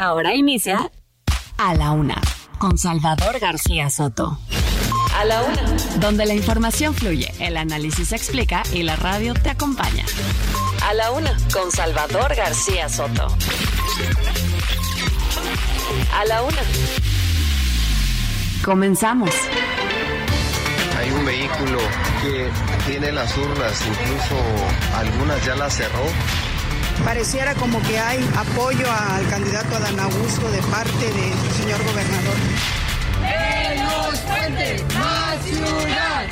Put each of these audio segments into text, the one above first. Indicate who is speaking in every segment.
Speaker 1: Ahora inicia A la Una con Salvador García Soto.
Speaker 2: A la Una.
Speaker 1: Donde la información fluye, el análisis se explica y la radio te acompaña.
Speaker 2: A la Una con Salvador García Soto. A la Una.
Speaker 1: Comenzamos.
Speaker 3: Hay un vehículo que tiene las urnas, incluso algunas ya las cerró.
Speaker 4: Pareciera como que hay apoyo al candidato Adán Augusto de parte del señor gobernador.
Speaker 5: más ciudad!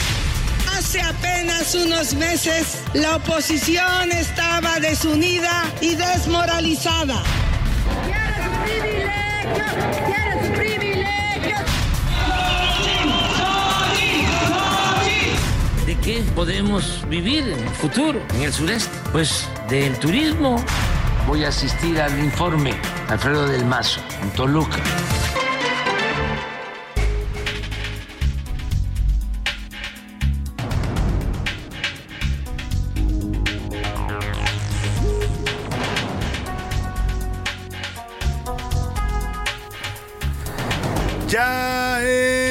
Speaker 5: Hace apenas unos meses la oposición estaba desunida y desmoralizada.
Speaker 6: ¡Quiere su privilegio! ¡Quiere
Speaker 7: qué podemos vivir en el futuro, en el sureste? Pues del turismo. Voy a asistir al informe Alfredo del Mazo, en Toluca.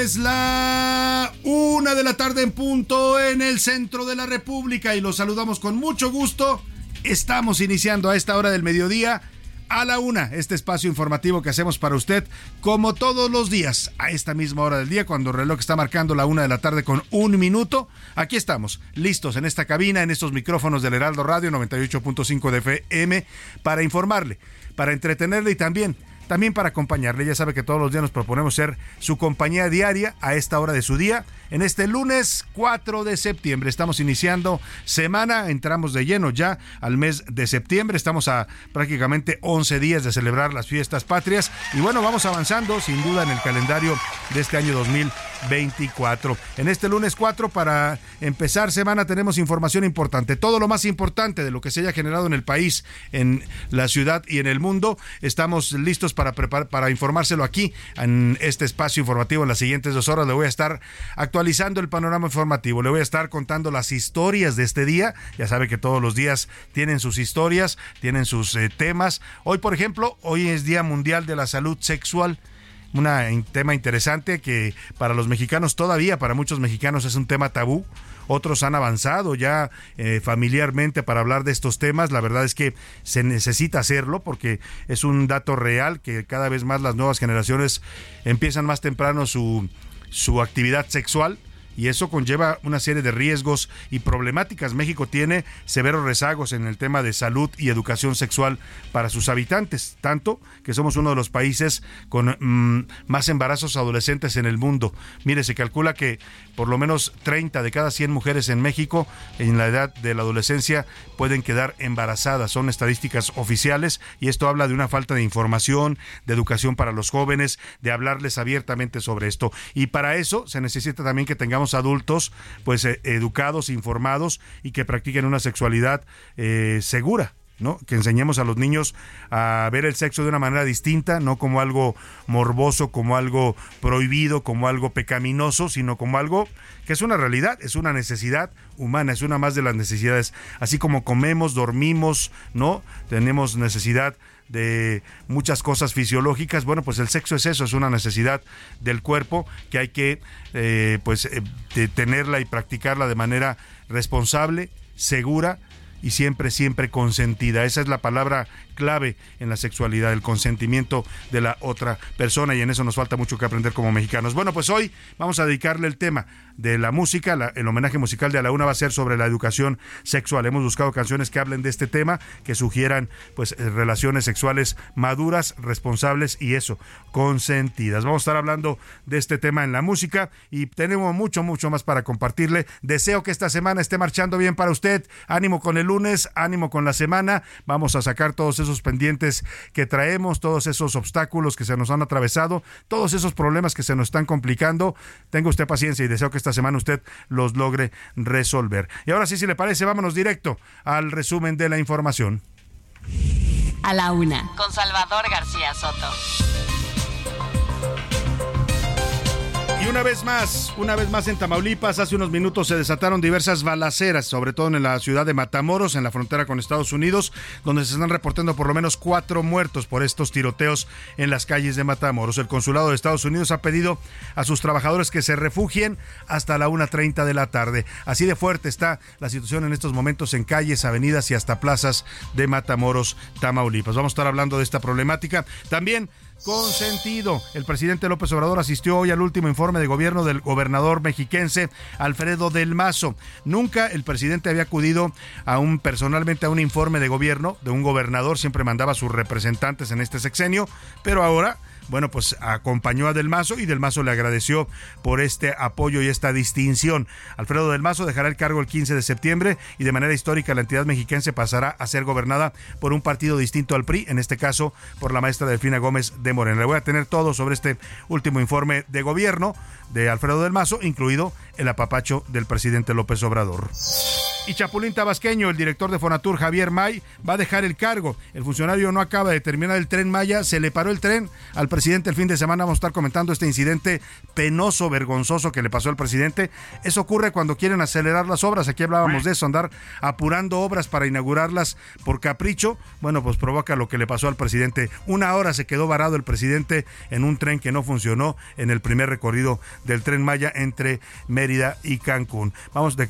Speaker 8: Es la una de la tarde en punto en el centro de la República y los saludamos con mucho gusto. Estamos iniciando a esta hora del mediodía a la una este espacio informativo que hacemos para usted como todos los días a esta misma hora del día cuando el reloj está marcando la una de la tarde con un minuto. Aquí estamos listos en esta cabina, en estos micrófonos del Heraldo Radio 98.5 de FM para informarle, para entretenerle y también también para acompañarle. Ya sabe que todos los días nos proponemos ser su compañía diaria a esta hora de su día. En este lunes 4 de septiembre estamos iniciando semana, entramos de lleno ya al mes de septiembre. Estamos a prácticamente 11 días de celebrar las fiestas patrias y bueno, vamos avanzando sin duda en el calendario de este año 2024. En este lunes 4 para empezar semana tenemos información importante, todo lo más importante de lo que se haya generado en el país, en la ciudad y en el mundo. Estamos listos para, preparar, para informárselo aquí en este espacio informativo en las siguientes dos horas. Le voy a estar actualizando el panorama informativo. Le voy a estar contando las historias de este día. Ya sabe que todos los días tienen sus historias, tienen sus eh, temas. Hoy, por ejemplo, hoy es Día Mundial de la Salud Sexual un tema interesante que para los mexicanos todavía, para muchos mexicanos es un tema tabú. Otros han avanzado ya eh, familiarmente para hablar de estos temas. La verdad es que se necesita hacerlo porque es un dato real que cada vez más las nuevas generaciones empiezan más temprano su, su actividad sexual y eso conlleva una serie de riesgos y problemáticas. México tiene severos rezagos en el tema de salud y educación sexual para sus habitantes, tanto que somos uno de los países con mm, más embarazos adolescentes en el mundo. Mire, se calcula que por lo menos 30 de cada 100 mujeres en México en la edad de la adolescencia pueden quedar embarazadas. Son estadísticas oficiales y esto habla de una falta de información, de educación para los jóvenes, de hablarles abiertamente sobre esto. Y para eso se necesita también que tengamos adultos pues eh, educados, informados y que practiquen una sexualidad eh, segura. ¿no? Que enseñemos a los niños a ver el sexo de una manera distinta, no como algo morboso, como algo prohibido, como algo pecaminoso, sino como algo que es una realidad, es una necesidad humana, es una más de las necesidades. Así como comemos, dormimos, ¿no? Tenemos necesidad de muchas cosas fisiológicas. Bueno, pues el sexo es eso, es una necesidad del cuerpo que hay que eh, pues eh, tenerla y practicarla de manera responsable, segura y siempre, siempre consentida. Esa es la palabra clave en la sexualidad, el consentimiento de la otra persona y en eso nos falta mucho que aprender como mexicanos. Bueno, pues hoy vamos a dedicarle el tema de la música, el homenaje musical de a la una va a ser sobre la educación sexual. Hemos buscado canciones que hablen de este tema, que sugieran pues eh, relaciones sexuales maduras, responsables y eso, consentidas. Vamos a estar hablando de este tema en la música y tenemos mucho, mucho más para compartirle. Deseo que esta semana esté marchando bien para usted. Ánimo con el lunes, ánimo con la semana, vamos a sacar todos esos pendientes que traemos, todos esos obstáculos que se nos han atravesado, todos esos problemas que se nos están complicando. Tenga usted paciencia y deseo que esta semana usted los logre resolver. Y ahora sí, si le parece, vámonos directo al resumen de la información.
Speaker 1: A la una, con Salvador García Soto.
Speaker 8: Y una vez más, una vez más en Tamaulipas, hace unos minutos se desataron diversas balaceras, sobre todo en la ciudad de Matamoros, en la frontera con Estados Unidos, donde se están reportando por lo menos cuatro muertos por estos tiroteos en las calles de Matamoros. El consulado de Estados Unidos ha pedido a sus trabajadores que se refugien hasta la 1.30 de la tarde. Así de fuerte está la situación en estos momentos en calles, avenidas y hasta plazas de Matamoros, Tamaulipas. Vamos a estar hablando de esta problemática. También consentido. El presidente López Obrador asistió hoy al último informe de gobierno del gobernador mexiquense Alfredo del Mazo. Nunca el presidente había acudido a un personalmente a un informe de gobierno de un gobernador, siempre mandaba a sus representantes en este sexenio, pero ahora bueno, pues acompañó a Del Mazo y Del Mazo le agradeció por este apoyo y esta distinción. Alfredo Del Mazo dejará el cargo el 15 de septiembre y de manera histórica la entidad mexiquense pasará a ser gobernada por un partido distinto al PRI, en este caso por la maestra Delfina Gómez de Morena. Le voy a tener todo sobre este último informe de gobierno de Alfredo del Mazo, incluido el apapacho del presidente López Obrador. Y Chapulín Tabasqueño, el director de Fonatur, Javier May, va a dejar el cargo. El funcionario no acaba de terminar el tren Maya, se le paró el tren al presidente el fin de semana. Vamos a estar comentando este incidente penoso, vergonzoso que le pasó al presidente. Eso ocurre cuando quieren acelerar las obras. Aquí hablábamos de eso, andar apurando obras para inaugurarlas por capricho. Bueno, pues provoca lo que le pasó al presidente. Una hora se quedó varado el presidente en un tren que no funcionó en el primer recorrido del tren Maya entre Mérida y Cancún. Vamos de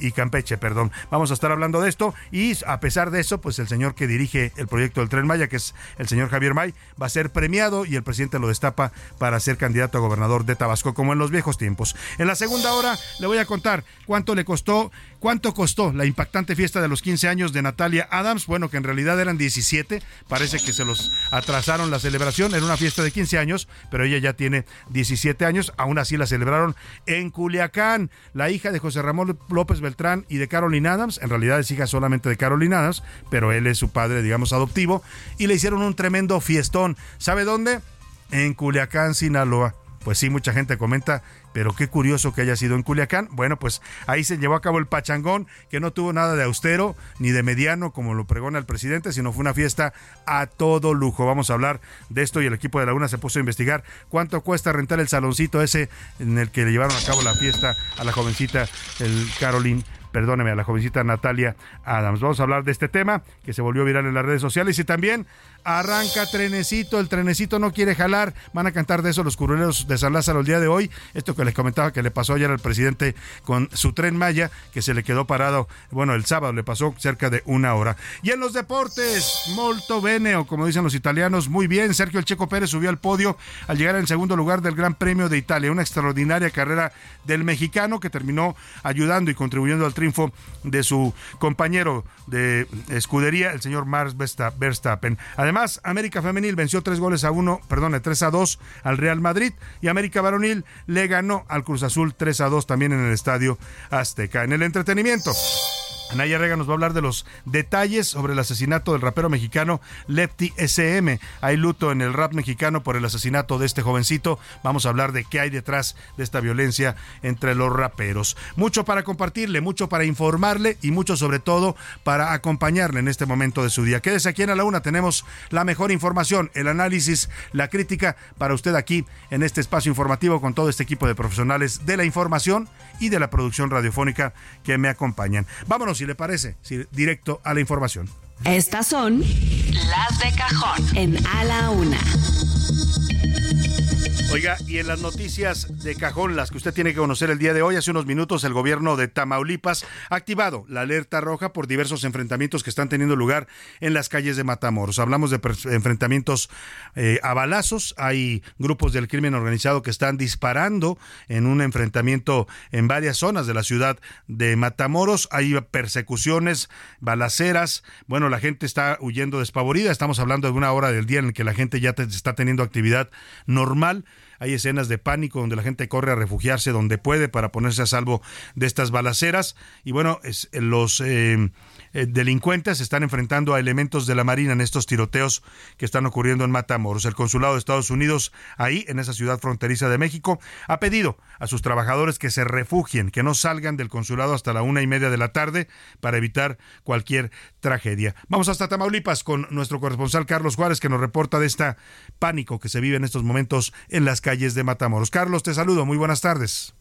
Speaker 8: y Campeche, perdón. Vamos a estar hablando de esto y a pesar de eso, pues el señor que dirige el proyecto del Tren Maya, que es el señor Javier May, va a ser premiado y el presidente lo destapa para ser candidato a gobernador de Tabasco, como en los viejos tiempos. En la segunda hora le voy a contar cuánto le costó ¿Cuánto costó la impactante fiesta de los 15 años de Natalia Adams? Bueno, que en realidad eran 17, parece que se los atrasaron la celebración, era una fiesta de 15 años, pero ella ya tiene 17 años, aún así la celebraron en Culiacán. La hija de José Ramón López Beltrán y de Caroline Adams, en realidad es hija solamente de Caroline Adams, pero él es su padre, digamos, adoptivo, y le hicieron un tremendo fiestón. ¿Sabe dónde? En Culiacán, Sinaloa. Pues sí, mucha gente comenta pero qué curioso que haya sido en Culiacán. Bueno, pues ahí se llevó a cabo el pachangón, que no tuvo nada de austero ni de mediano, como lo pregona el presidente, sino fue una fiesta a todo lujo. Vamos a hablar de esto y el equipo de la UNA se puso a investigar cuánto cuesta rentar el saloncito ese en el que le llevaron a cabo la fiesta a la jovencita, el Caroline perdóneme, a la jovencita Natalia Adams. Vamos a hablar de este tema que se volvió viral en las redes sociales y también arranca trenecito, el trenecito no quiere jalar, van a cantar de eso los curuleros de San Lázaro el día de hoy, esto que les comentaba que le pasó ayer al presidente con su tren Maya, que se le quedó parado, bueno, el sábado le pasó cerca de una hora. Y en los deportes, molto bene, o como dicen los italianos, muy bien, Sergio El Checo Pérez subió al podio al llegar en segundo lugar del Gran Premio de Italia, una extraordinaria carrera del mexicano que terminó ayudando y contribuyendo al triunfo de su compañero de escudería, el señor Mars Verstappen. Además, América Femenil venció tres goles a uno, perdón, tres a dos al Real Madrid y América Varonil le ganó al Cruz Azul 3 a 2 también en el Estadio Azteca. En el entretenimiento. Anaya Rega nos va a hablar de los detalles sobre el asesinato del rapero mexicano Lepti SM. Hay luto en el rap mexicano por el asesinato de este jovencito. Vamos a hablar de qué hay detrás de esta violencia entre los raperos. Mucho para compartirle, mucho para informarle y mucho sobre todo para acompañarle en este momento de su día. Quédese aquí en A la Una, tenemos la mejor información, el análisis, la crítica para usted aquí en este espacio informativo con todo este equipo de profesionales de la información y de la producción radiofónica que me acompañan. Vámonos si le parece, directo a la información.
Speaker 1: Estas son las de cajón en A la Una.
Speaker 8: Oiga, y en las noticias de cajón, las que usted tiene que conocer el día de hoy, hace unos minutos el gobierno de Tamaulipas ha activado la alerta roja por diversos enfrentamientos que están teniendo lugar en las calles de Matamoros. Hablamos de enfrentamientos eh, a balazos, hay grupos del crimen organizado que están disparando en un enfrentamiento en varias zonas de la ciudad de Matamoros, hay persecuciones, balaceras, bueno, la gente está huyendo despavorida, estamos hablando de una hora del día en que la gente ya está teniendo actividad normal hay escenas de pánico donde la gente corre a refugiarse donde puede para ponerse a salvo de estas balaceras. Y bueno, es, los eh, eh, delincuentes están enfrentando a elementos de la Marina en estos tiroteos que están ocurriendo en Matamoros. El consulado de Estados Unidos, ahí, en esa ciudad fronteriza de México, ha pedido a sus trabajadores que se refugien, que no salgan del consulado hasta la una y media de la tarde para evitar cualquier tragedia. Vamos hasta Tamaulipas con nuestro corresponsal Carlos Juárez, que nos reporta de este pánico que se vive en estos momentos en las calles de Matamoros. Carlos, te saludo. Muy buenas tardes.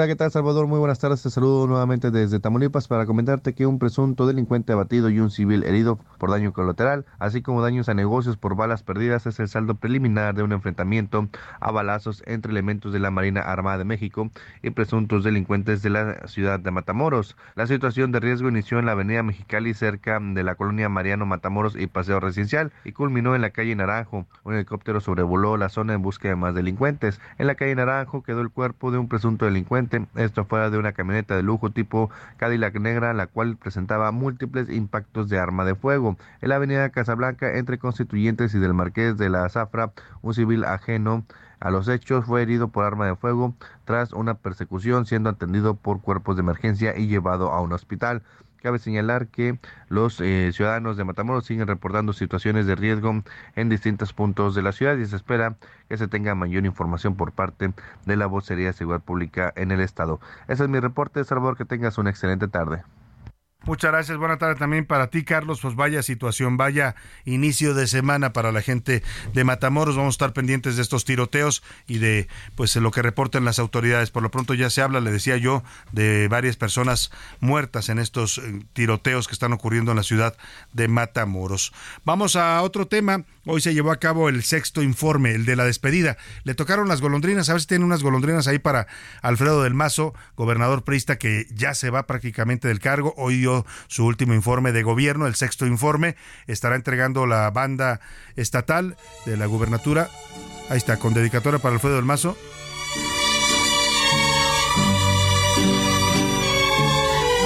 Speaker 9: Hola, ¿qué tal Salvador? Muy buenas tardes. Te saludo nuevamente desde Tamaulipas para comentarte que un presunto delincuente abatido y un civil herido por daño colateral, así como daños a negocios por balas perdidas, es el saldo preliminar de un enfrentamiento a balazos entre elementos de la Marina Armada de México y presuntos delincuentes de la ciudad de Matamoros. La situación de riesgo inició en la avenida Mexicali cerca de la colonia Mariano Matamoros y Paseo Residencial y culminó en la calle Naranjo. Un helicóptero sobrevoló la zona en busca de más delincuentes. En la calle Naranjo quedó el cuerpo de un presunto delincuente esto fuera de una camioneta de lujo tipo Cadillac negra, la cual presentaba múltiples impactos de arma de fuego. En la avenida Casablanca, entre Constituyentes y del Marqués de la Zafra, un civil ajeno a los hechos fue herido por arma de fuego tras una persecución, siendo atendido por cuerpos de emergencia y llevado a un hospital. Cabe señalar que los eh, ciudadanos de Matamoros siguen reportando situaciones de riesgo en distintos puntos de la ciudad y se espera que se tenga mayor información por parte de la Vocería de Seguridad Pública en el Estado. Ese es mi reporte, Salvador, que tengas una excelente tarde.
Speaker 8: Muchas gracias. Buena tarde también para ti, Carlos. Pues vaya situación, vaya inicio de semana para la gente de Matamoros. Vamos a estar pendientes de estos tiroteos y de pues lo que reporten las autoridades. Por lo pronto ya se habla, le decía yo, de varias personas muertas en estos eh, tiroteos que están ocurriendo en la ciudad de Matamoros. Vamos a otro tema. Hoy se llevó a cabo el sexto informe, el de la despedida. Le tocaron las golondrinas, a ver si tienen unas golondrinas ahí para Alfredo del Mazo, gobernador prista que ya se va prácticamente del cargo. Hoy dio su último informe de gobierno, el sexto informe. Estará entregando la banda estatal de la gubernatura. Ahí está, con dedicatoria para Alfredo del Mazo.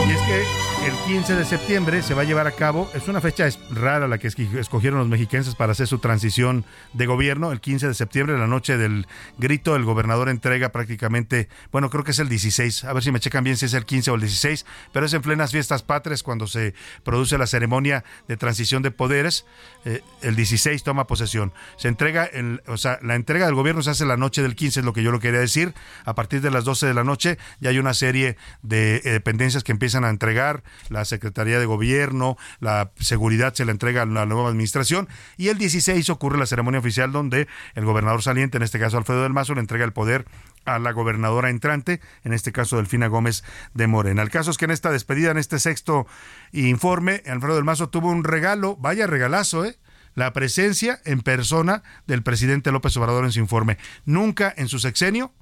Speaker 8: Y es que el 15 de septiembre se va a llevar a cabo, es una fecha rara la que escogieron los mexicanos para hacer su transición de gobierno, el 15 de septiembre, la noche del grito, el gobernador entrega prácticamente, bueno, creo que es el 16, a ver si me checan bien si es el 15 o el 16, pero es en plenas fiestas patrias cuando se produce la ceremonia de transición de poderes, eh, el 16 toma posesión, se entrega, el, o sea, la entrega del gobierno se hace la noche del 15, es lo que yo lo quería decir, a partir de las 12 de la noche ya hay una serie de eh, dependencias que empiezan a entregar, la Secretaría de Gobierno, la seguridad se la entrega a la nueva administración y el 16 ocurre la ceremonia oficial donde el gobernador saliente, en este caso Alfredo del Mazo, le entrega el poder a la gobernadora entrante, en este caso Delfina Gómez de Morena. El caso es que en esta despedida, en este sexto informe, Alfredo del Mazo tuvo un regalo, vaya regalazo, ¿eh? la presencia en persona del presidente López Obrador en su informe. Nunca en su sexenio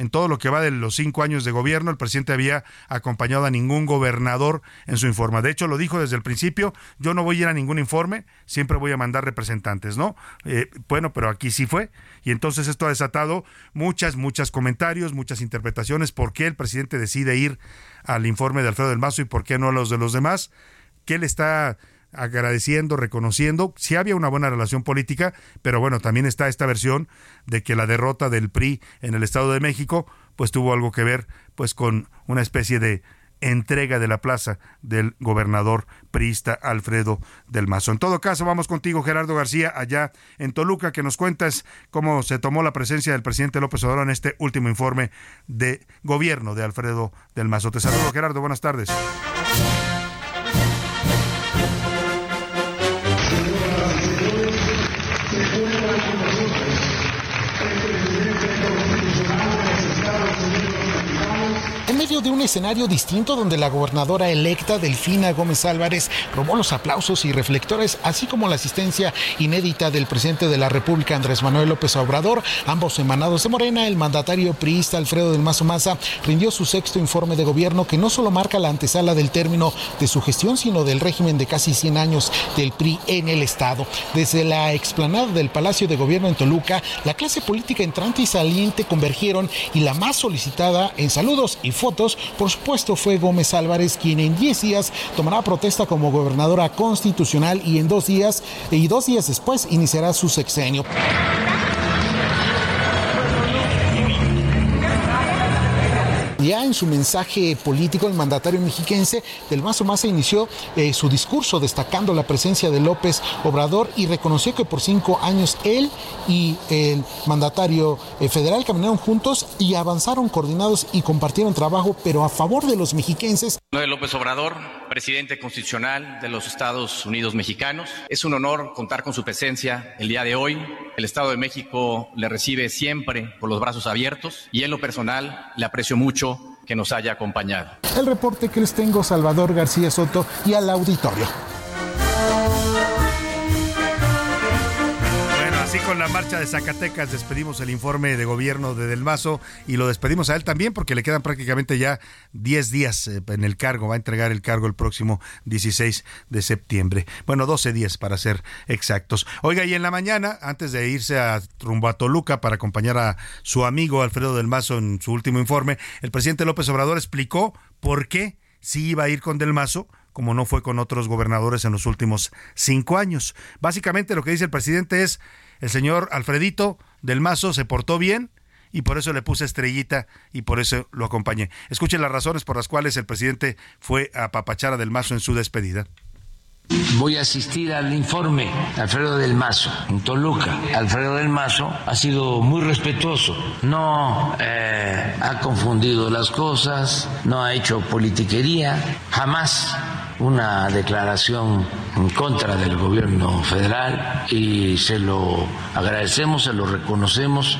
Speaker 8: en todo lo que va de los cinco años de gobierno, el presidente había acompañado a ningún gobernador en su informe. De hecho, lo dijo desde el principio, yo no voy a ir a ningún informe, siempre voy a mandar representantes, ¿no? Eh, bueno, pero aquí sí fue. Y entonces esto ha desatado muchas, muchas comentarios, muchas interpretaciones, por qué el presidente decide ir al informe de Alfredo del Mazo y por qué no a los de los demás. ¿Qué le está agradeciendo, reconociendo, si había una buena relación política, pero bueno, también está esta versión de que la derrota del PRI en el Estado de México, pues tuvo algo que ver pues con una especie de entrega de la plaza del gobernador priista Alfredo del Mazo. En todo caso, vamos contigo, Gerardo García, allá en Toluca, que nos cuentas cómo se tomó la presencia del presidente López Obrador en este último informe de gobierno de Alfredo del Mazo. Te saludo, Gerardo, buenas tardes.
Speaker 10: De un escenario distinto donde la gobernadora electa Delfina Gómez Álvarez robó los aplausos y reflectores, así como la asistencia inédita del presidente de la República Andrés Manuel López Obrador, ambos emanados de Morena, el mandatario priista Alfredo del Mazo Maza rindió su sexto informe de gobierno que no solo marca la antesala del término de su gestión, sino del régimen de casi 100 años del PRI en el Estado. Desde la explanada del Palacio de Gobierno en Toluca, la clase política entrante y saliente convergieron y la más solicitada en saludos y fotos por supuesto fue Gómez Álvarez quien en 10 días tomará protesta como gobernadora constitucional y en dos días y dos días después iniciará su sexenio. Ya en su mensaje político, el mandatario mexiquense del Mazo Maza inició eh, su discurso destacando la presencia de López Obrador y reconoció que por cinco años él y el mandatario eh, federal caminaron juntos y avanzaron coordinados y compartieron trabajo, pero a favor de los mexiquenses.
Speaker 11: López Obrador, presidente constitucional de los Estados Unidos mexicanos. Es un honor contar con su presencia el día de hoy. El Estado de México le recibe siempre por los brazos abiertos y en lo personal le aprecio mucho que nos haya acompañado.
Speaker 10: El reporte que les tengo Salvador García Soto y al auditorio.
Speaker 8: Con la marcha de Zacatecas despedimos el informe de gobierno de Del Mazo y lo despedimos a él también porque le quedan prácticamente ya 10 días eh, en el cargo. Va a entregar el cargo el próximo 16 de septiembre. Bueno, 12 días para ser exactos. Oiga, y en la mañana, antes de irse a rumbo a Toluca para acompañar a su amigo Alfredo Del Mazo en su último informe, el presidente López Obrador explicó por qué sí iba a ir con Del Mazo como no fue con otros gobernadores en los últimos cinco años. Básicamente lo que dice el presidente es el señor Alfredito del Mazo se portó bien y por eso le puse estrellita y por eso lo acompañé. Escuchen las razones por las cuales el presidente fue a Papachara del Mazo en su despedida.
Speaker 7: Voy a asistir al informe Alfredo del Mazo en Toluca. Alfredo del Mazo ha sido muy respetuoso, no eh, ha confundido las cosas, no ha hecho politiquería, jamás una declaración en contra del gobierno federal y se lo agradecemos, se lo reconocemos.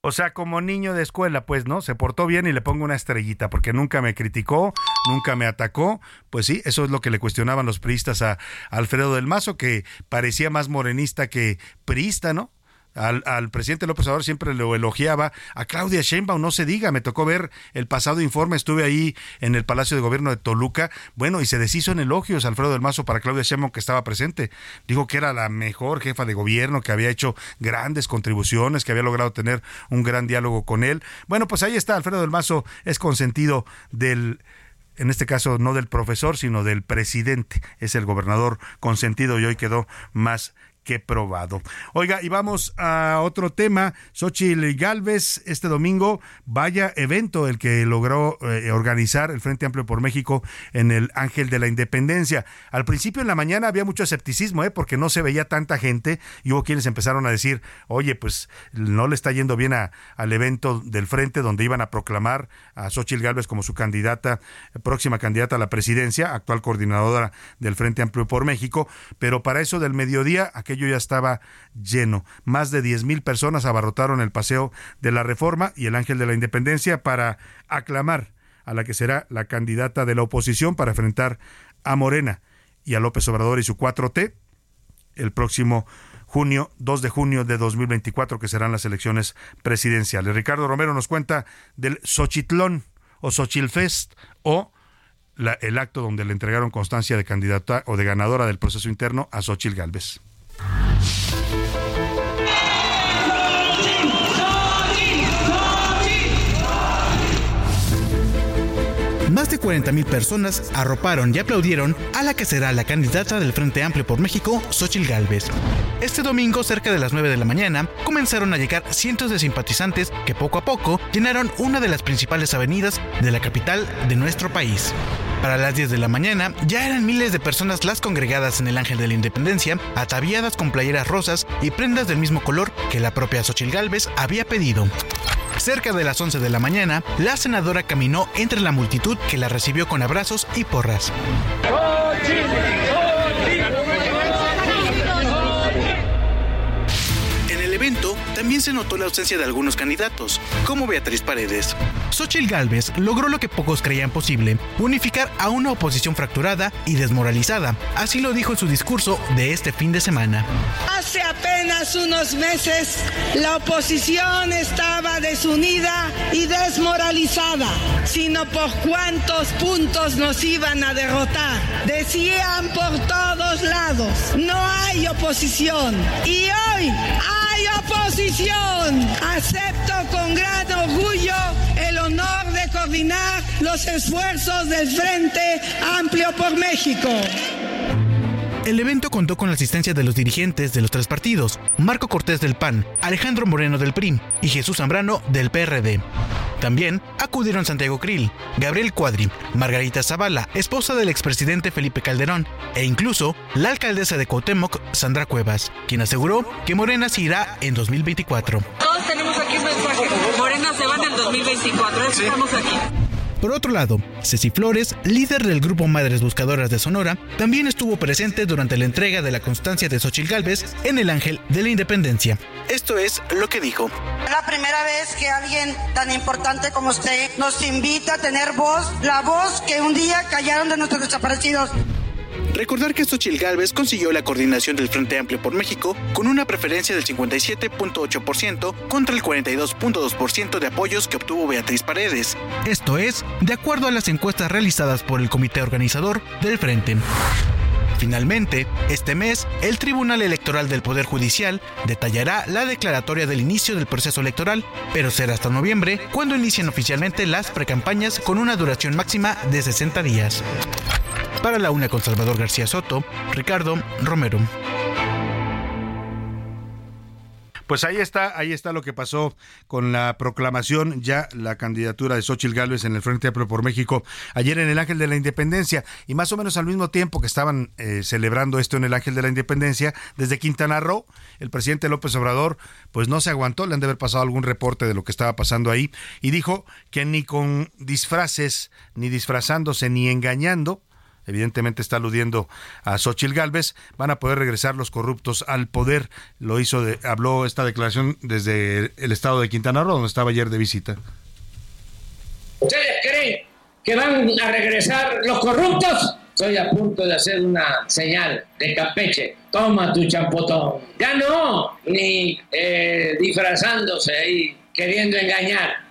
Speaker 8: O sea, como niño de escuela, pues, ¿no? Se portó bien y le pongo una estrellita, porque nunca me criticó, nunca me atacó. Pues sí, eso es lo que le cuestionaban los priistas a Alfredo del Mazo, que parecía más morenista que priista, ¿no? Al, presidente López Obrador siempre lo elogiaba. A Claudia Sheinbaum, no se diga, me tocó ver el pasado informe, estuve ahí en el Palacio de Gobierno de Toluca. Bueno, y se deshizo en elogios Alfredo del Mazo para Claudia Sheinbaum que estaba presente. Dijo que era la mejor jefa de gobierno, que había hecho grandes contribuciones, que había logrado tener un gran diálogo con él. Bueno, pues ahí está, Alfredo del Mazo es consentido del en este caso no del profesor, sino del presidente. Es el gobernador consentido y hoy quedó más que probado. Oiga, y vamos a otro tema. Xochitl Galvez, este domingo, vaya evento el que logró eh, organizar el Frente Amplio por México en el Ángel de la Independencia. Al principio en la mañana había mucho escepticismo, ¿eh? porque no se veía tanta gente y hubo quienes empezaron a decir, oye, pues no le está yendo bien a, al evento del Frente donde iban a proclamar a Xochitl Galvez como su candidata, próxima candidata a la presidencia, actual coordinadora del Frente Amplio por México, pero para eso del mediodía, ya estaba lleno. Más de 10 mil personas abarrotaron el paseo de la Reforma y el Ángel de la Independencia para aclamar a la que será la candidata de la oposición para enfrentar a Morena y a López Obrador y su 4T el próximo junio, 2 de junio de 2024, que serán las elecciones presidenciales. Ricardo Romero nos cuenta del Xochitlón o Xochilfest o el acto donde le entregaron constancia de candidata o de ganadora del proceso interno a Xochil Gálvez.
Speaker 12: Más de 40.000 personas arroparon y aplaudieron a la que será la candidata del Frente Amplio por México, Xochil Gálvez. Este domingo, cerca de las 9 de la mañana, comenzaron a llegar cientos de simpatizantes que poco a poco llenaron una de las principales avenidas de la capital de nuestro país. Para las 10 de la mañana ya eran miles de personas las congregadas en el Ángel de la Independencia, ataviadas con playeras rosas y prendas del mismo color que la propia Xochil Gálvez había pedido. Cerca de las 11 de la mañana, la senadora caminó entre la multitud que la recibió con abrazos y porras. evento también se notó la ausencia de algunos candidatos, como Beatriz Paredes. Xochitl Gálvez logró lo que pocos creían posible, unificar a una oposición fracturada y desmoralizada. Así lo dijo en su discurso de este fin de semana.
Speaker 5: Hace apenas unos meses la oposición estaba desunida y desmoralizada, sino por cuántos puntos nos iban a derrotar. Decían por todos lados, no hay oposición. Y hoy oposición acepto con gran orgullo el honor de coordinar los esfuerzos del Frente Amplio por México.
Speaker 12: El evento contó con la asistencia de los dirigentes de los tres partidos, Marco Cortés del PAN, Alejandro Moreno del PRIM y Jesús Zambrano del PRD. También acudieron Santiago Krill, Gabriel Cuadri, Margarita Zavala, esposa del expresidente Felipe Calderón, e incluso la alcaldesa de Cuauhtémoc, Sandra Cuevas, quien aseguró que Morena se irá en 2024.
Speaker 13: Todos tenemos aquí un mensaje. Morena se va en el 2024. Estamos aquí.
Speaker 12: Por otro lado, Ceci Flores, líder del grupo Madres Buscadoras de Sonora, también estuvo presente durante la entrega de la constancia de Xochil Gálvez en el Ángel de la Independencia. Esto es lo que dijo.
Speaker 14: La primera vez que alguien tan importante como usted nos invita a tener voz, la voz que un día callaron de nuestros desaparecidos.
Speaker 12: Recordar que Xochil Gálvez consiguió la coordinación del Frente Amplio por México con una preferencia del 57.8% contra el 42.2% de apoyos que obtuvo Beatriz Paredes. Esto es, de acuerdo a las encuestas realizadas por el comité organizador del Frente. Finalmente, este mes, el Tribunal Electoral del Poder Judicial detallará la declaratoria del inicio del proceso electoral, pero será hasta noviembre cuando inicien oficialmente las precampañas con una duración máxima de 60 días. Para la una con Salvador García Soto, Ricardo Romero.
Speaker 8: Pues ahí está, ahí está lo que pasó con la proclamación, ya la candidatura de Xochitl Gálvez en el Frente Amplio por México ayer en el Ángel de la Independencia y más o menos al mismo tiempo que estaban eh, celebrando esto en el Ángel de la Independencia, desde Quintana Roo, el presidente López Obrador pues no se aguantó, le han de haber pasado algún reporte de lo que estaba pasando ahí y dijo que ni con disfraces, ni disfrazándose, ni engañando, evidentemente está aludiendo a Xochil Gálvez, van a poder regresar los corruptos al poder. Lo hizo, de, habló esta declaración desde el estado de Quintana Roo, donde estaba ayer de visita.
Speaker 15: ¿Ustedes creen que van a regresar los corruptos? Estoy a punto de hacer una señal de Campeche. Toma tu champotón. Ya no, ni eh, disfrazándose ahí, queriendo engañar.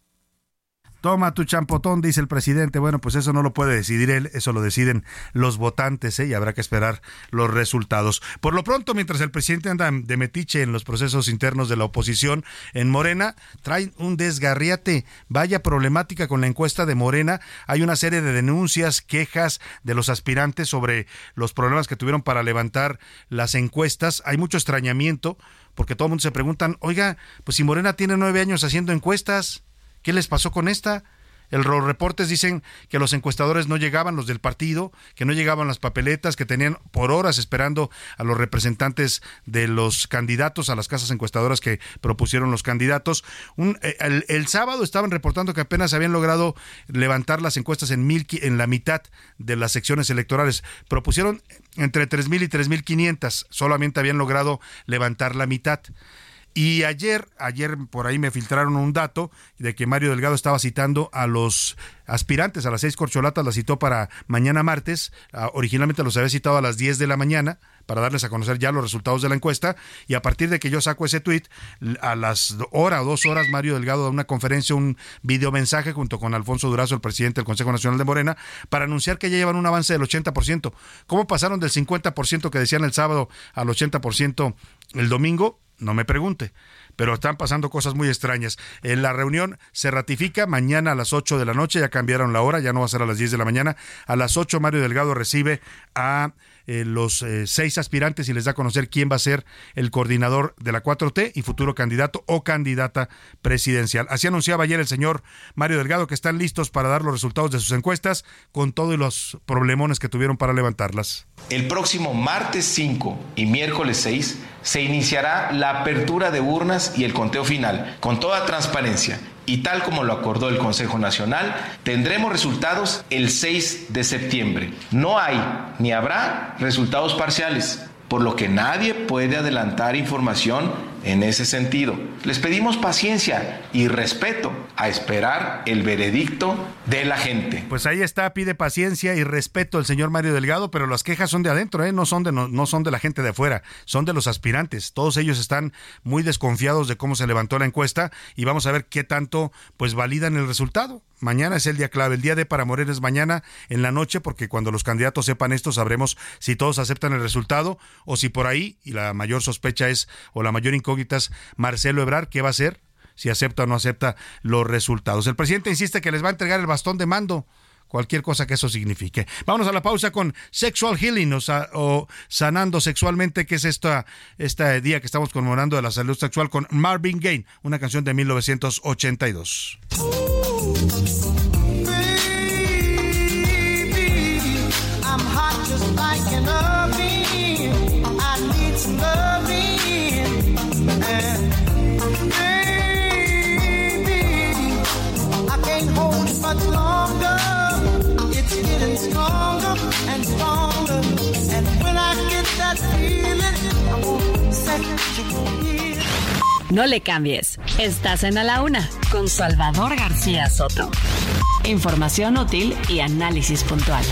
Speaker 8: Toma tu champotón, dice el presidente. Bueno, pues eso no lo puede decidir él, eso lo deciden los votantes ¿eh? y habrá que esperar los resultados. Por lo pronto, mientras el presidente anda de metiche en los procesos internos de la oposición en Morena, trae un desgarriate. Vaya problemática con la encuesta de Morena. Hay una serie de denuncias, quejas de los aspirantes sobre los problemas que tuvieron para levantar las encuestas. Hay mucho extrañamiento porque todo el mundo se preguntan, oiga, pues si Morena tiene nueve años haciendo encuestas, ¿Qué les pasó con esta? El, los reportes dicen que los encuestadores no llegaban, los del partido, que no llegaban las papeletas, que tenían por horas esperando a los representantes de los candidatos, a las casas encuestadoras que propusieron los candidatos. Eh, el, el, sábado estaban reportando que apenas habían logrado levantar las encuestas en, mil, en la mitad de las secciones electorales. Propusieron entre 3.000 y 3.500, solamente habían logrado levantar la mitad. Y ayer, ayer por ahí me filtraron un dato de que Mario Delgado estaba citando a los aspirantes a las seis corcholatas, la citó para mañana martes, uh, originalmente los había citado a las 10 de la mañana para darles a conocer ya los resultados de la encuesta y a partir de que yo saco ese tuit, a las hora o dos horas Mario Delgado da una conferencia, un video mensaje junto con Alfonso Durazo, el presidente del Consejo Nacional de Morena, para anunciar que ya llevan un avance del 80%. ¿Cómo pasaron del 50% que decían el sábado al 80% el domingo? No me pregunte, pero están pasando cosas muy extrañas. En la reunión se ratifica mañana a las 8 de la noche, ya cambiaron la hora, ya no va a ser a las 10 de la mañana. A las 8 Mario Delgado recibe a eh, los eh, seis aspirantes y les da a conocer quién va a ser el coordinador de la 4T y futuro candidato o candidata presidencial. Así anunciaba ayer el señor Mario Delgado que están listos para dar los resultados de sus encuestas con todos los problemones que tuvieron para levantarlas.
Speaker 16: El próximo martes 5 y miércoles 6 se iniciará la apertura de urnas y el conteo final con toda transparencia y tal como lo acordó el Consejo Nacional, tendremos resultados el 6 de septiembre. No hay ni habrá resultados parciales, por lo que nadie puede adelantar información en ese sentido. Les pedimos paciencia y respeto a esperar el veredicto de la gente.
Speaker 8: Pues ahí está, pide paciencia y respeto el señor Mario Delgado, pero las quejas son de adentro, ¿eh? no, son de, no, son de la gente de afuera, son de los aspirantes. Todos ellos están muy desconfiados de cómo se levantó la encuesta y vamos a ver qué tanto pues validan el resultado. mañana es el día clave. El día de para Morena es mañana en la noche, porque cuando los candidatos sepan esto, sabremos si todos aceptan el resultado o si por ahí, y la mayor sospecha es, o la mayor incógnita Marcelo Ebrar, ¿qué va a hacer? Si acepta o no acepta los resultados. El presidente insiste que les va a entregar el bastón de mando cualquier cosa que eso signifique. Vámonos a la pausa con Sexual Healing o, sanando sexualmente, que es esta, este día que estamos conmemorando de la salud sexual con Marvin Gaye, una canción de 1982.
Speaker 1: No le cambies. Estás en A la Una con Salvador García Soto. Información útil y análisis puntual.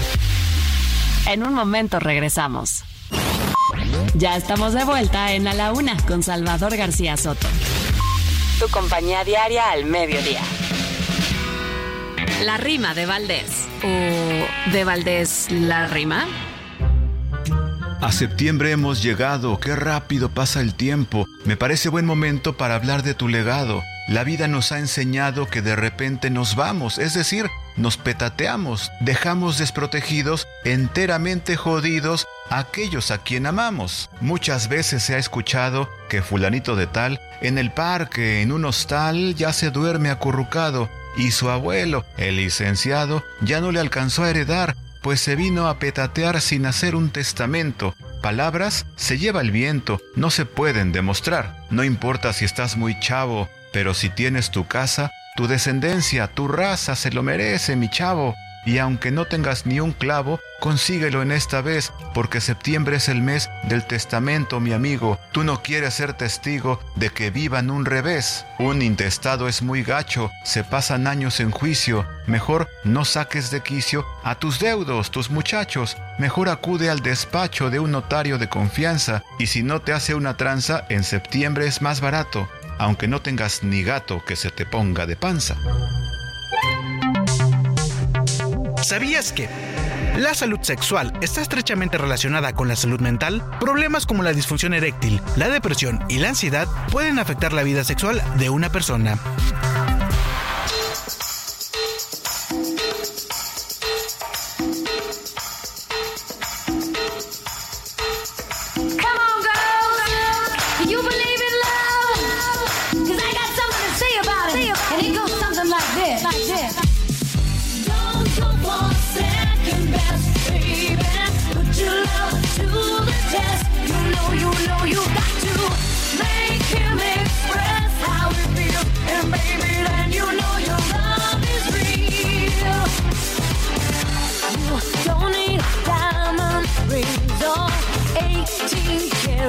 Speaker 1: En un momento regresamos. Ya estamos de vuelta en A la Una con Salvador García Soto. Tu compañía diaria al mediodía. La rima de Valdés. ¿O de Valdés la rima?
Speaker 17: A septiembre hemos llegado, qué rápido pasa el tiempo. Me parece buen momento para hablar de tu legado. La vida nos ha enseñado que de repente nos vamos, es decir, nos petateamos, dejamos desprotegidos, enteramente jodidos a aquellos a quien amamos. Muchas veces se ha escuchado que fulanito de tal, en el parque, en un hostal, ya se duerme acurrucado, y su abuelo, el licenciado, ya no le alcanzó a heredar, pues se vino a petatear sin hacer un testamento. Palabras se lleva el viento, no se pueden demostrar. No importa si estás muy chavo, pero si tienes tu casa, tu descendencia, tu raza se lo merece, mi chavo y aunque no tengas ni un clavo, consíguelo en esta vez, porque septiembre es el mes del testamento, mi amigo. Tú no quieres ser testigo de que vivan un revés. Un intestado es muy gacho, se pasan años en juicio. Mejor no saques de quicio a tus deudos, tus muchachos. Mejor acude al despacho de un notario de confianza, y si no te hace una tranza, en septiembre es más barato, aunque no tengas ni gato que se te ponga de panza.
Speaker 12: ¿Sabías que la salud sexual está estrechamente relacionada con la salud mental? Problemas como la disfunción eréctil, la depresión y la ansiedad pueden afectar la vida sexual de una persona.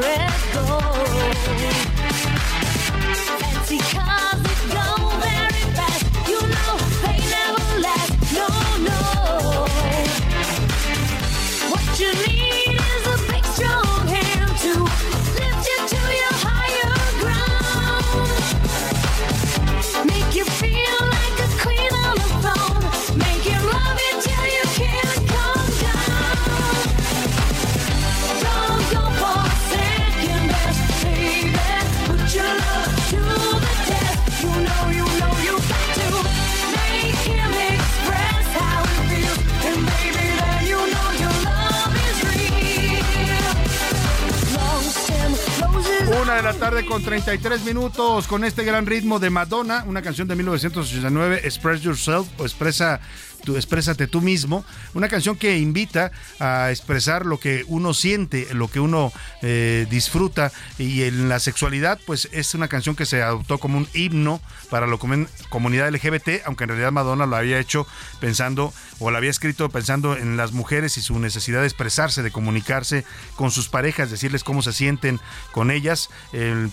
Speaker 8: De la tarde con 33 minutos con este gran ritmo de Madonna, una canción de 1989, Express Yourself o Expresa tu, exprésate tú mismo, una canción que invita a expresar lo que uno siente, lo que uno eh, disfruta y en la sexualidad pues es una canción que se adoptó como un himno para la comunidad LGBT, aunque en realidad Madonna lo había hecho pensando o lo había escrito pensando en las mujeres y su necesidad de expresarse, de comunicarse con sus parejas, decirles cómo se sienten con ellas,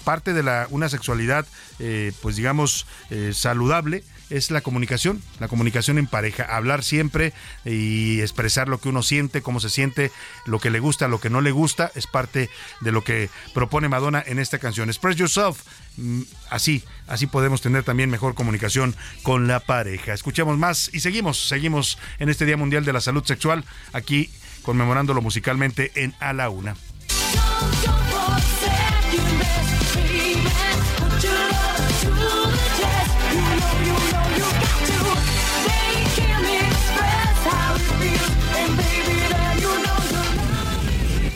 Speaker 8: parte de la, una sexualidad eh, pues digamos eh, saludable es la comunicación, la comunicación en pareja, hablar siempre y expresar lo que uno siente, cómo se siente, lo que le gusta, lo que no le gusta, es parte de lo que propone Madonna en esta canción. Express Yourself, mm, así, así podemos tener también mejor comunicación con la pareja. Escuchemos más y seguimos, seguimos en este Día Mundial de la Salud Sexual, aquí conmemorándolo musicalmente en A la Una.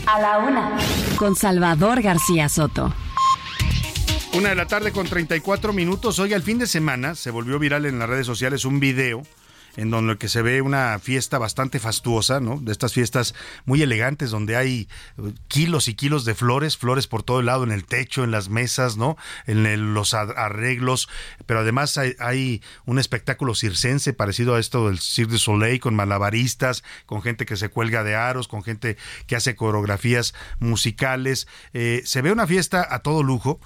Speaker 1: A la una. Con Salvador García Soto.
Speaker 8: Una de la tarde con 34 minutos. Hoy, al fin de semana, se volvió viral en las redes sociales un video en donde que se ve una fiesta bastante fastuosa, ¿no? De estas fiestas muy elegantes donde hay eh, kilos y kilos de flores, flores por todo el lado, en el techo, en las mesas, ¿no? En los arreglos, pero además hay, un espectáculo circense parecido a esto del Cirque du Soleil con malabaristas, con gente que se cuelga de aros, con gente que hace coreografías musicales. Eh, se ve una fiesta a todo lujo.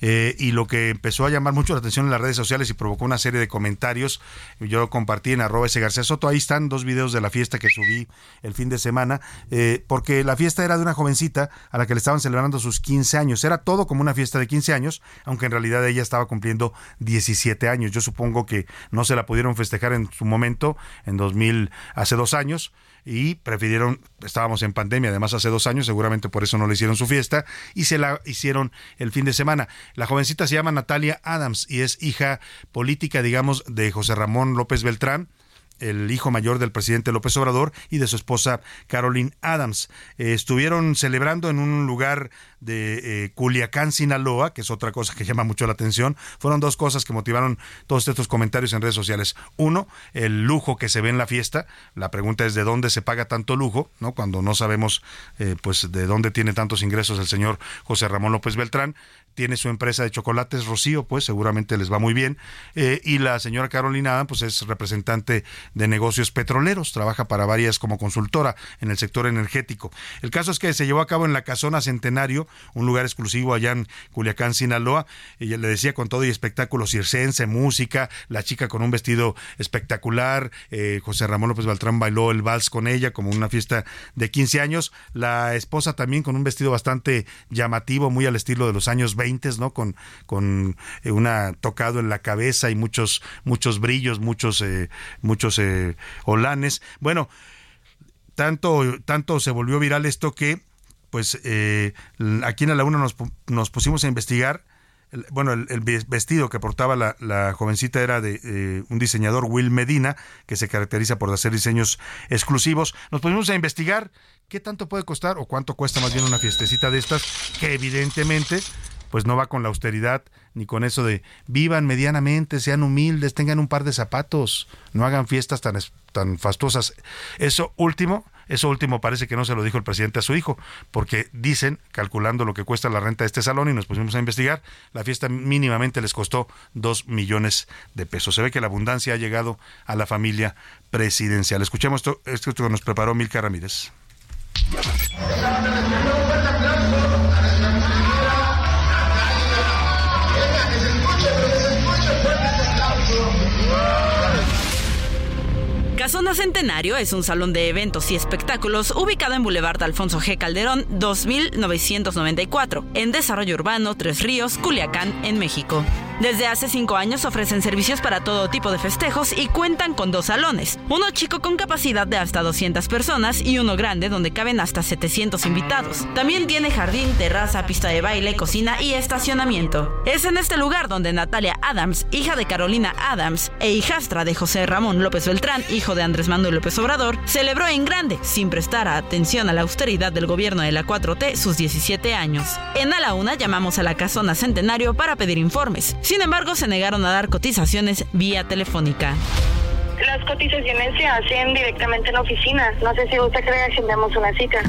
Speaker 8: Eh, y lo que empezó a llamar mucho la atención en las redes sociales y provocó una serie de comentarios, yo lo compartí en arroba ese García Soto, ahí están dos videos de la fiesta que subí el fin de semana, eh, porque la fiesta era de una jovencita a la que le estaban celebrando sus 15 años, era todo como una fiesta de 15 años, aunque en realidad ella estaba cumpliendo 17 años, yo supongo que no se la pudieron festejar en su momento, en 2000, hace dos años, y prefirieron, estábamos en pandemia, además hace dos años, seguramente por eso no le hicieron su fiesta, y se la hicieron el fin de semana. La jovencita se llama Natalia Adams y es hija política, digamos, de José Ramón López Beltrán el hijo mayor del presidente López Obrador y de su esposa Caroline Adams. Eh, estuvieron celebrando en un lugar de eh, Culiacán, Sinaloa, que es otra cosa que llama mucho la atención. Fueron dos cosas que motivaron todos estos comentarios en redes sociales. Uno, el lujo que se ve en la fiesta. La pregunta es de dónde se paga tanto lujo, ¿no? Cuando no sabemos, eh, pues, de dónde tiene tantos ingresos el señor José Ramón López Beltrán tiene su empresa de chocolates Rocío, pues seguramente les va muy bien. Eh, y la señora Carolina pues es representante de negocios petroleros, trabaja para varias como consultora en el sector energético. El caso es que se llevó a cabo en la Casona Centenario, un lugar exclusivo allá en Culiacán, Sinaloa. Ella le decía con todo y espectáculo circense, música, la chica con un vestido espectacular. Eh, José Ramón López Baltrán bailó el vals con ella como una fiesta de 15 años. La esposa también con un vestido bastante llamativo, muy al estilo de los años 20 ¿no? Con, con eh, una tocado en la cabeza y muchos, muchos brillos, muchos, eh, muchos eh, olanes. Bueno, tanto, tanto se volvió viral esto que, pues, aquí en la laguna nos, nos pusimos a investigar bueno, el, vestido que portaba la, jovencita era de un diseñador, Will Medina, que se caracteriza por hacer diseños exclusivos. Nos pusimos a investigar qué tanto puede costar o cuánto cuesta más bien una fiestecita de estas, que evidentemente pues no va con la austeridad ni con eso de vivan medianamente, sean humildes, tengan un par de zapatos, no hagan fiestas tan, tan fastuosas. Eso último, eso último parece que no se lo dijo el presidente a su hijo, porque dicen, calculando lo que cuesta la renta de este salón y nos pusimos a investigar, la fiesta mínimamente les costó dos millones de pesos. Se ve que la abundancia ha llegado a la familia presidencial. Escuchemos esto, esto que nos preparó Milka Ramírez.
Speaker 18: Zona Centenario es un salón de eventos y espectáculos ubicado en Boulevard Alfonso G. Calderón 2994, en Desarrollo Urbano, Tres Ríos, Culiacán, en México. Desde hace cinco años ofrecen servicios para todo tipo de festejos y cuentan con dos salones, uno chico con capacidad de hasta 200 personas y uno grande donde caben hasta 700 invitados. También tiene jardín, terraza, pista de baile, cocina y estacionamiento. Es en este lugar donde Natalia Adams, hija de Carolina Adams e hijastra de José Ramón López Beltrán, hijo de Andrés Manuel López Obrador, celebró en grande, sin prestar atención a la austeridad del gobierno de la 4T, sus 17 años. En A la Una llamamos a la casona Centenario para pedir informes. Sin embargo, se negaron a dar cotizaciones vía telefónica.
Speaker 19: Las cotizaciones se hacen directamente en la oficina. No sé si usted cree que agendamos una cita.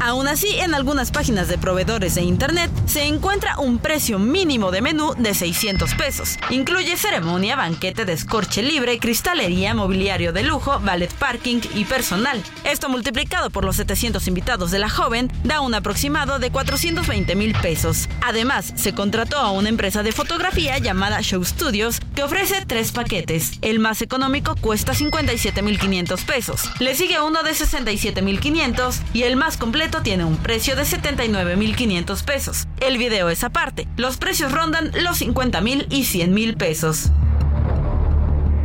Speaker 18: Aún así, en algunas páginas de proveedores de Internet se encuentra un precio mínimo de menú de 600 pesos. Incluye ceremonia, banquete, descorche libre, cristalería, mobiliario de lujo, ballet parking y personal. Esto multiplicado por los 700 invitados de la joven da un aproximado de 420 mil pesos. Además, se contrató a una empresa de fotografía llamada Show Studios que ofrece tres paquetes. El más económico cuesta 57 mil 500 pesos. Le sigue uno de 67 mil 500 y el más completo tiene un precio de 79 mil 500 pesos. El video es aparte. Los precios rondan los 50 mil y 100 mil pesos.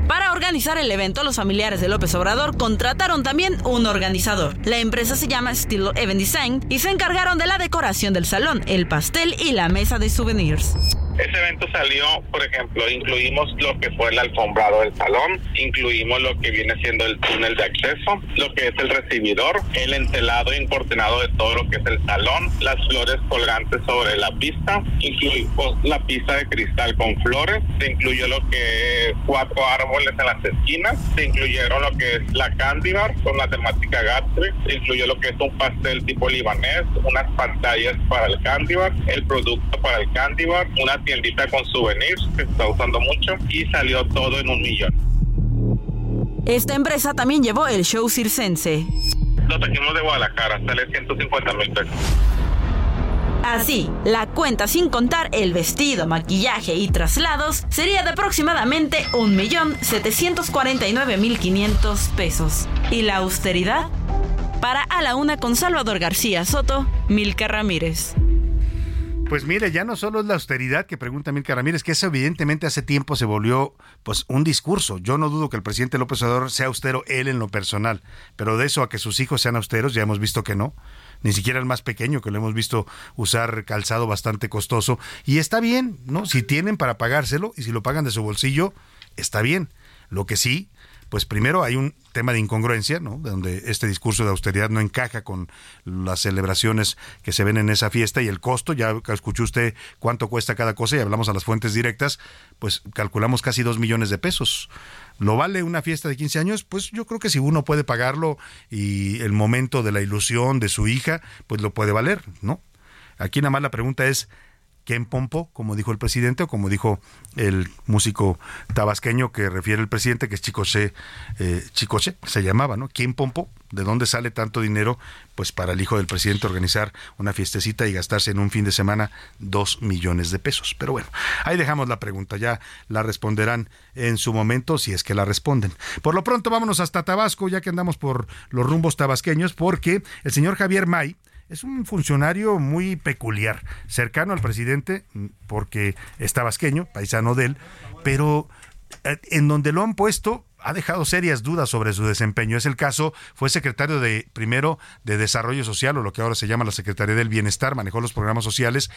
Speaker 18: Para organizar el evento, los familiares de López Obrador contrataron también un organizador. La empresa se llama Stilo Event Design y se encargaron de la decoración del salón, el pastel y la mesa de souvenirs.
Speaker 20: Ese evento salió, por ejemplo, incluimos lo que fue el alfombrado del salón, incluimos lo que viene siendo el túnel de acceso, lo que es el recibidor, el entelado e importenado de todo lo que es el salón, las flores colgantes sobre la pista, incluimos la pista de cristal con flores, se incluyó lo que es cuatro árboles en las esquinas, se incluyeron lo que es la candy bar con la temática Gatsby, se incluyó lo que es un pastel tipo libanés, unas pantallas para el candy bar, el producto para el candy bar, una tiendita con souvenirs que se está usando mucho y salió todo en un millón.
Speaker 18: Esta empresa también llevó el show circense.
Speaker 20: Lo trajimos de Guadalajara, sale 150 mil pesos.
Speaker 18: Así, la cuenta sin contar el vestido, maquillaje y traslados sería de aproximadamente 1.749.500 pesos. ¿Y la austeridad? Para A la Una con Salvador García Soto, Milka Ramírez.
Speaker 8: Pues mire, ya no solo es la austeridad que pregunta Milka Ramírez, que eso evidentemente hace tiempo se volvió pues un discurso. Yo no dudo que el presidente López Obrador sea austero él en lo personal, pero de eso a que sus hijos sean austeros ya hemos visto que no. Ni siquiera el más pequeño, que lo hemos visto usar calzado bastante costoso. Y está bien, ¿no? Si tienen para pagárselo y si lo pagan de su bolsillo, está bien. Lo que sí pues primero hay un tema de incongruencia, ¿no? Donde este discurso de austeridad no encaja con las celebraciones que se ven en esa fiesta y el costo, ya escuchó usted cuánto cuesta cada cosa y hablamos a las fuentes directas, pues calculamos casi dos millones de pesos. ¿Lo vale una fiesta de 15 años? Pues yo creo que si uno puede pagarlo y el momento de la ilusión de su hija, pues lo puede valer, ¿no? Aquí nada más la pregunta es, Ken Pompo, como dijo el presidente, o como dijo el músico tabasqueño que refiere el presidente, que es Chicoche, eh, se llamaba, ¿no? Ken Pompo, ¿de dónde sale tanto dinero? Pues para el hijo del presidente organizar una fiestecita y gastarse en un fin de semana dos millones de pesos. Pero bueno, ahí dejamos la pregunta, ya la responderán en su momento, si es que la responden. Por lo pronto, vámonos hasta Tabasco, ya que andamos por los rumbos tabasqueños, porque el señor Javier May, es un funcionario muy peculiar, cercano al presidente, porque es tabasqueño, paisano de él, pero eh, en donde lo han puesto ha dejado serias dudas sobre su desempeño. Es el caso, fue secretario de primero de Desarrollo Social, o lo que ahora se llama la Secretaría del Bienestar, manejó los programas sociales,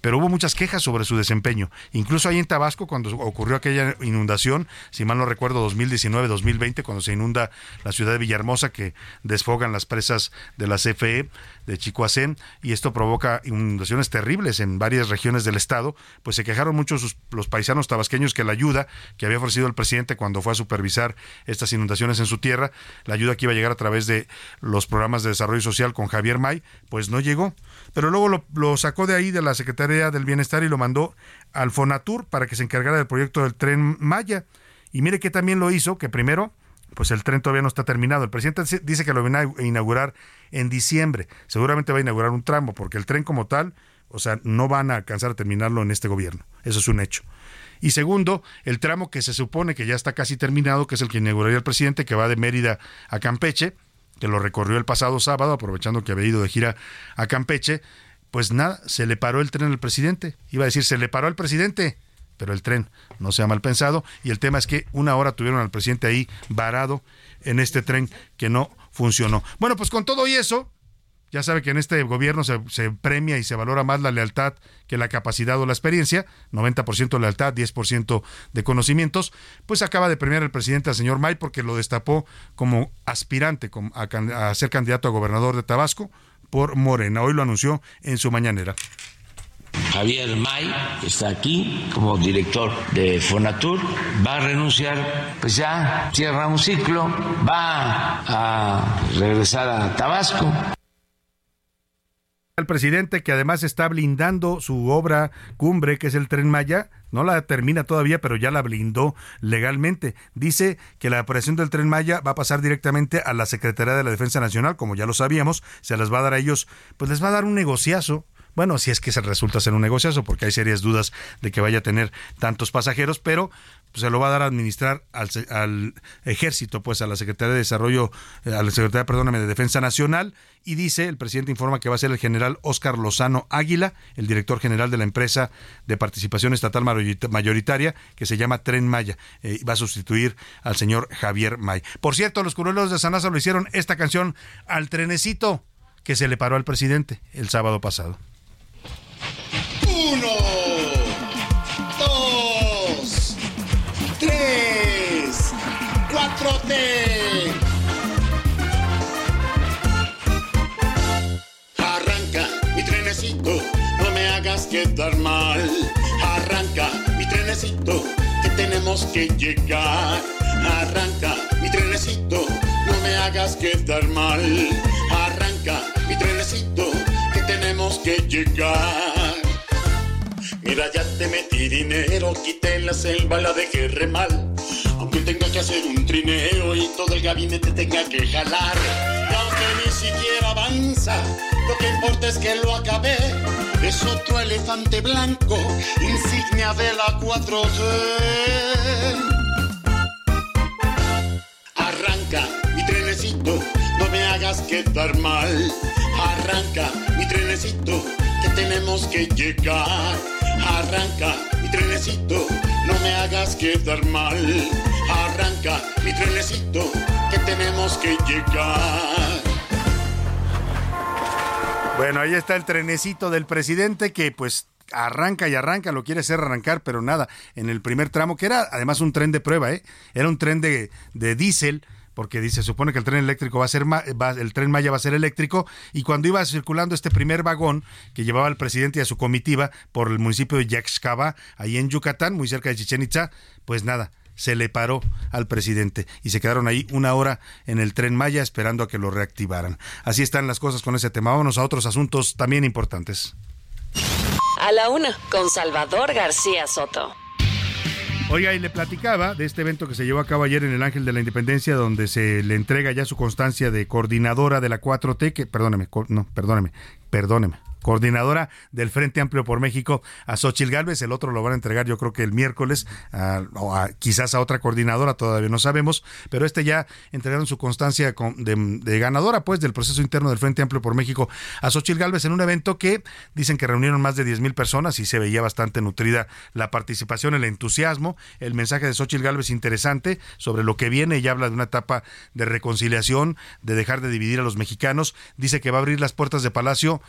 Speaker 8: pero hubo muchas quejas sobre su desempeño. Incluso ahí en Tabasco, cuando ocurrió aquella inundación, si mal no recuerdo, 2019-2020, cuando se inunda la ciudad de Villahermosa, que desfogan las presas de la CFE de Chicoacén, y esto provoca inundaciones terribles en varias regiones del estado, pues se quejaron muchos los paisanos tabasqueños que la ayuda que había ofrecido el presidente cuando fue a supervisar estas inundaciones en su tierra, la ayuda que iba a llegar a través de los programas de desarrollo social con Javier May, pues no llegó. Pero luego lo, lo sacó de ahí de la Secretaría del Bienestar y lo mandó al Fonatur para que se encargara del proyecto del tren Maya. Y mire que también lo hizo, que primero pues el tren todavía no está terminado. El presidente dice que lo va a inaugurar en diciembre. Seguramente va a inaugurar un tramo, porque el tren como tal, o sea, no van a alcanzar a terminarlo en este gobierno. Eso es un hecho. Y segundo, el tramo que se supone que ya está casi terminado, que es el que inauguraría el presidente, que va de Mérida a Campeche, que lo recorrió el pasado sábado, aprovechando que había ido de gira a Campeche, pues nada, se le paró el tren al presidente. Iba a decir, se le paró al presidente pero el tren no se ha mal pensado y el tema es que una hora tuvieron al presidente ahí varado en este tren que no funcionó. Bueno, pues con todo y eso, ya sabe que en este gobierno se, premia y se valora más la lealtad que la capacidad o la experiencia, 90% lealtad, 10% de conocimientos, pues acaba de premiar el presidente al señor May porque lo destapó como aspirante a, a ser candidato a gobernador de Tabasco por Morena. Hoy lo anunció en su mañanera.
Speaker 7: Javier May, está aquí como director de Fonatur, va a renunciar, pues ya cierra un ciclo, va a regresar a Tabasco.
Speaker 8: El presidente que además está blindando su obra cumbre, que es el tren Maya, no la termina todavía, pero ya la blindó legalmente. Dice que la operación del tren Maya va a pasar directamente a la Secretaría de la Defensa Nacional, como ya lo sabíamos, se las va a dar a ellos, pues les va a dar un negociazo bueno, si es que se resulta ser un negociazo, porque hay serias dudas de que vaya a tener tantos pasajeros, pero se lo va a dar a administrar al, ejército, pues a la Secretaría de Desarrollo, eh, a la Secretaría, perdóname, de Defensa Nacional, y dice, el presidente informa que va a ser el general Óscar Lozano Águila, el director general de la empresa de participación estatal mayoritaria, que se llama Tren Maya, eh, va a sustituir al señor Javier May. Por cierto, los curuleros de Sanasa lo hicieron esta canción al trenecito que se le paró al presidente el sábado pasado.
Speaker 21: Uno, dos, tres, cuatro T. Arranca mi trenecito, no me hagas quedar mal. Arranca mi trenecito, que tenemos que llegar. Arranca mi trenecito, no me hagas quedar mal. Arranca mi trenecito, que tenemos que llegar. Mira, ya te metí dinero, quité la selva, la dejé re mal. Aunque tenga que hacer un trineo y todo el gabinete tenga que jalar. Y aunque ni siquiera avanza, lo que importa es que lo acabé. Es otro elefante blanco, insignia de la 4G. Arranca mi trenecito, no me hagas quedar mal. Arranca mi trenecito, que tenemos que llegar. Arranca mi trenecito, no me hagas quedar mal. Arranca mi trenecito, que tenemos que llegar.
Speaker 8: Bueno, ahí está el trenecito del presidente que pues arranca y arranca, lo quiere hacer arrancar, pero nada, en el primer tramo, que era además un tren de prueba, ¿eh? era un tren de, de diésel, porque dice, supone que el tren eléctrico va a ser, el tren Maya va a ser eléctrico, y cuando iba circulando este primer vagón que llevaba al presidente y a su comitiva por el municipio de Yaxcaba, ahí en Yucatán, muy cerca de Chichen Itza, pues nada, se le paró al presidente y se quedaron ahí una hora en el tren Maya esperando a que lo reactivaran. Así están las cosas con ese tema. Vámonos a otros asuntos también importantes.
Speaker 2: A la una, con Salvador García Soto.
Speaker 8: Oiga, y le platicaba de este evento que se llevó a cabo ayer en el Ángel de la Independencia, donde se le entrega ya su constancia de coordinadora de la 4T, que, perdóneme, no, perdóneme, perdóneme, coordinadora del Frente Amplio por México, a Xochil Gálvez. El otro lo van a entregar yo creo que el miércoles, o quizás a otra coordinadora, todavía no sabemos, pero este ya entregaron su constancia de, ganadora pues del proceso interno del Frente Amplio por México a Xochil Gálvez en un evento que dicen que reunieron más de 10 mil personas y se veía bastante nutrida la participación, el entusiasmo, el mensaje de Xochil Gálvez interesante sobre lo que viene. Ella habla de una etapa de reconciliación, de dejar de dividir a los mexicanos. Dice que va a abrir las puertas de Palacio